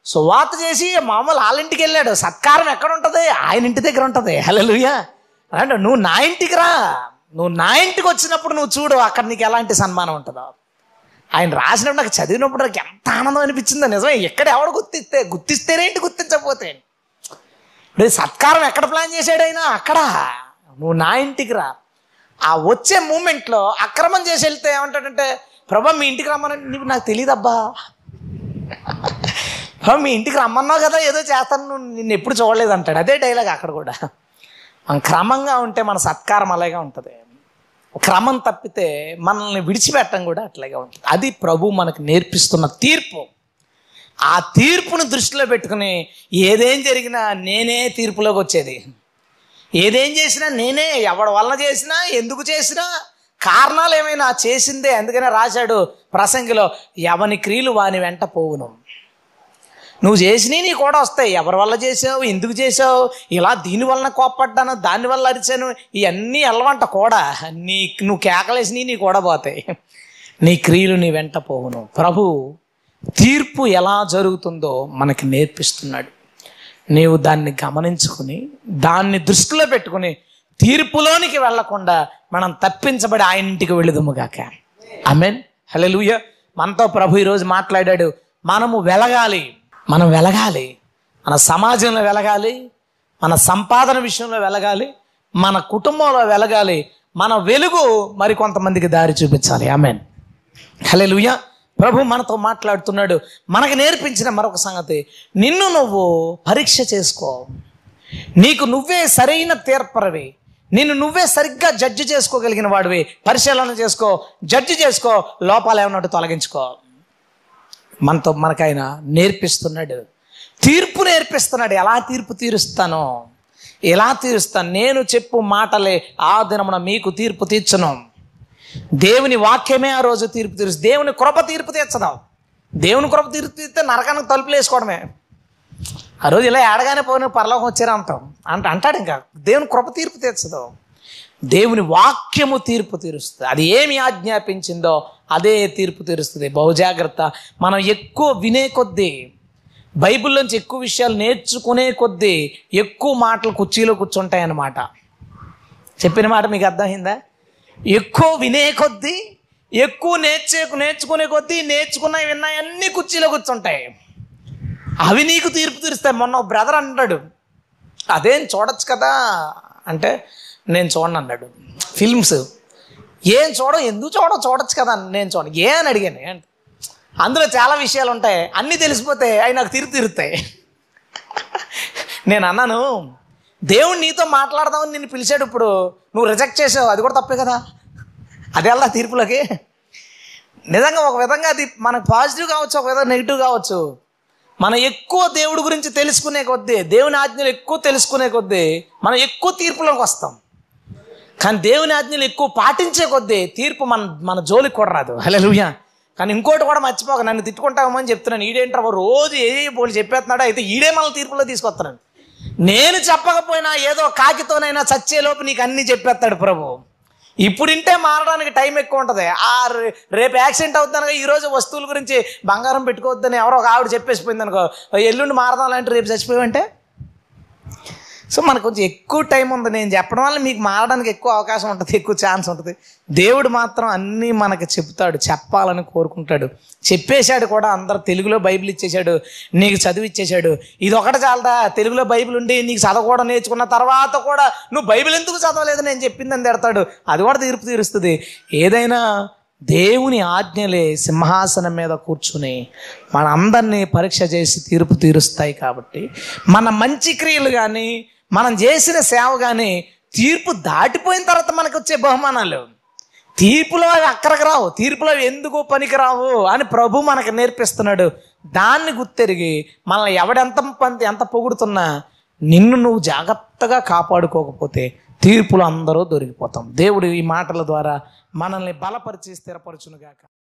సువాత చేసి మామూలు వాళ్ళ ఇంటికి వెళ్ళాడు. సత్కారం ఎక్కడ ఉంటుంది ఆయన ఇంటి దగ్గర ఉంటుంది. హలోయా అంటే నువ్వు నా ఇంటికి రా. నువ్వు నా ఇంటికి వచ్చినప్పుడు నువ్వు చూడు అక్కడ నీకు ఎలాంటి సన్మానం ఉంటుందో. ఆయన రాసినప్పుడు నాకు చదివినప్పుడు నాకు ఎంత ఆనందం అనిపించిందో. నిజమే ఎక్కడ ఎవడు గుర్తిస్తే గుర్తిస్తేనేంటి గుర్తించకపోతే? ఇప్పుడు సత్కారం ఎక్కడ ప్లాన్ చేశాడు అయినా అక్కడ. నువ్వు నా ఇంటికి రా. ఆ వచ్చే మూమెంట్లో అక్రమం చేసి వెళ్తే ఏమంటాడంటే ప్రభా మీ ఇంటికి రమ్మనండి నీకు నాకు తెలియదబ్బా "ప్రభా, మీ ఇంటికి రమ్మన్నావు కదా ఏదో చేస్తాను నువ్వు నిన్ను ఎప్పుడు చూడలేదు అంటాడు. అదే డైలాగ్ అక్కడ కూడా. మనం క్రమంగా ఉంటే మన సత్కారం అలాగే ఉంటుంది. క్రమం తప్పితే మనల్ని విడిచిపెట్టడం కూడా అట్లాగే ఉంటుంది. అది ప్రభు మనకు నేర్పిస్తున్న తీర్పు. ఆ తీర్పును దృష్టిలో పెట్టుకుని ఏదేం జరిగినా నేనే తీర్పులోకి వచ్చేది. ఏదేం చేసినా నేనే ఎవడి వలన చేసినా ఎందుకు చేసినా కారణాలు ఏమైనా చేసిందే అందుకనే రాశాడు ప్రసంగిలో ఎవని క్రియలు వాని వెంట పోవును. నువ్వు చేసినవి నీ కూడా వస్తాయి. ఎవరి వల్ల చేసావు ఎందుకు చేసావు ఇలా దీని వలన కోప్పడ్డాను దాని వల్ల అరిచాను ఇవన్నీ ఎల్లవంట కూడా. నీ నువ్వు కేకలేసినవి నీ కూడా పోతాయి. నీ క్రియలు నీ వెంట పోవును. ప్రభు తీర్పు ఎలా జరుగుతుందో మనకి నేర్పిస్తున్నాడు. నీవు దాన్ని గమనించుకుని దాన్ని దృష్టిలో పెట్టుకుని తీర్పులోనికి వెళ్ళకుండా మనం తప్పించబడి ఆయన ఇంటికి వెళ్ళదుముగాక. హలే లూయ మనతో ప్రభు ఈరోజు మాట్లాడాడు మనము వెలగాలి. మనం వెలగాలి. మన సమాజంలో వెలగాలి. మన సంపాదన విషయంలో వెలగాలి. మన కుటుంబంలో వెలగాలి. మన వెలుగు మరి కొంతమందికి దారి చూపించాలి. ఆమెన్ లూయా ప్రభు మనతో మాట్లాడుతున్నాడు. మనకు నేర్పించిన మరొక సంగతి నిన్ను నువ్వు పరీక్ష చేసుకో. నీకు నువ్వే సరైన తీర్పరవి. నిన్ను నువ్వే సరిగ్గా జడ్జి చేసుకోగలిగిన వాడివి. పరిశీలన చేసుకో జడ్జి చేసుకో లోపాలు ఏమన్నట్టు తొలగించుకో. మనతో మనకైనా నేర్పిస్తున్నాడు. తీర్పు నేర్పిస్తున్నాడు. ఎలా తీర్పు తీరుస్తానో? ఎలా తీరుస్తాను? నేను చెప్పు మాటలే. ఆ దినమున మీకు తీర్పు తీర్చను. దేవుని వాక్యమే ఆ రోజు తీర్పు తీర్చు దేవుని కృప తీర్పు తీర్చదాం. దేవుని కృప తీర్పు తీస్తే నరకానికి తలుపులు వేసుకోవడమే. ఆ రోజు ఇలా ఏడగానే పోయిన పరలోకం వచ్చారు అంటాం. అంట అంటాడు ఇంకా దేవుని కృప తీర్పు తీర్చదు. దేవుని వాక్యము తీర్పు తీరుస్తుంది. అది ఏమి ఆజ్ఞాపించిందో అదే తీర్పు తీరుస్తుంది. బహుజాగ్రత్త మనం ఎక్కువ వినే కొద్దీ బైబిల్లోంచి ఎక్కువ విషయాలు నేర్చుకునే కొద్దీ ఎక్కువ మాటలు కుర్చీలో కూర్చుంటాయి అన్నమాట చెప్పిన మాట మీకు అర్థమైందా? ఎక్కువ వినే కొద్దీ ఎక్కువ నేర్చే నేర్చుకునే కొద్దీ నేర్చుకున్నవి విన్నాయి అన్ని కుర్చీలో కూర్చుంటాయి. అవి నీకు తీర్పు తీరుస్తాయి. మొన్న ఒక బ్రదర్ అన్నాడు అదేం చూడొచ్చు కదా? అంటే నేను చూడను అన్నాడు. ఫిల్మ్స్ ఏం చూడ ఎందుకు చూడ చూడొచ్చు కదా? నేను చూడ ఏ అని అడిగాను. అందులో చాలా విషయాలు ఉంటాయి. అన్నీ తెలిసిపోతే అవి నాకు తీర్పు తీరుతాయి. నేను అన్నాను దేవుడు నీతో మాట్లాడదామని నిన్ను పిలిచాడు ఇప్పుడు. నువ్వు రిజెక్ట్ చేసావు. అది కూడా తప్పే కదా? అది ఎలా తీర్పులకి? నిజంగా ఒక విధంగా అది మనకు పాజిటివ్ కావచ్చు ఒక విధంగా నెగిటివ్ కావచ్చు. మనం ఎక్కువ దేవుడి గురించి తెలుసుకునే కొద్దీ దేవుని ఆజ్ఞలు ఎక్కువ తెలుసుకునే కొద్దీ మనం ఎక్కువ తీర్పులోకి వస్తాం. కానీ దేవుని ఆజ్ఞలు ఎక్కువ పాటించే కొద్దీ తీర్పు మన మన జోలికి కూడా రాదు. హల్లెలూయా. కానీ ఇంకోటి కూడా మర్చిపోక. నన్ను తిట్టుకుంటామని చెప్తున్నాను. ఈడేంటారు రోజు ఏ పోలి చెప్పేస్తున్నాడో అయితే ఈడే మన తీర్పులో తీసుకొస్తున్నాను నేను చెప్పకపోయినా ఏదో కాకితోనైనా చచ్చేలోపు నీకు అన్నీ చెప్పేస్తాడు ప్రభు. ఇప్పుడు ఇంటే మారడానికి టైం ఎక్కువ ఉంటుంది. ఆ రే- రేపు యాక్సిడెంట్ అవుతానుగా ఈరోజు వస్తువుల గురించి బంగారం పెట్టుకోవద్దని ఎవరో ఒక ఆవిడ చెప్పేసిపోయింది అనుకో ఎల్లుండి మారదాం లాంటి రేపు చచ్చిపోయావంటే? సో మనకు కొంచెం ఎక్కువ టైం ఉంది. నేను చెప్పడం వల్ల మీకు మారడానికి ఎక్కువ అవకాశం ఉంటుంది ఎక్కువ ఛాన్స్ ఉంటుంది. దేవుడు మాత్రం అన్నీ మనకు చెప్తాడు చెప్పాలని కోరుకుంటాడు. చెప్పేశాడు కూడా అందరు తెలుగులో బైబిల్ ఇచ్చేశాడు నీకు చదివి ఇచ్చేశాడు. ఇది ఒకటి చాలదా తెలుగులో బైబిల్ ఉండి నీకు చదవకూడదు నేర్చుకున్న తర్వాత కూడా నువ్వు బైబిల్ ఎందుకు చదవలేదు నేను చెప్పిందని తిడతాడు. అది కూడా తీర్పు తీరుస్తుంది. ఏదైనా దేవుని ఆజ్ఞలే సింహాసనం మీద కూర్చుని మనందరినీ పరీక్ష చేసి తీర్పు తీరుస్తాయి కాబట్టి మన మంచి క్రియలు కానీ మనం చేసిన సేవ కానీ తీర్పు దాటిపోయిన తర్వాత మనకు వచ్చే బహుమానాలు. తీర్పులో అవి అక్కడికి రావు తీర్పులో అవి ఎందుకు పనికి రావు అని ప్రభు మనకు నేర్పిస్తున్నాడు. దాన్ని గుర్తెరిగి మనల్ని ఎవడెంత పంత ఎంత పొగుడుతున్నా నిన్ను నువ్వు జాగ్రత్తగా కాపాడుకోకపోతే తీర్పులు అందరూ దొరికిపోతాం. దేవుడు ఈ మాటల ద్వారా మనల్ని బలపరిచి స్థిరపరచునుగాక.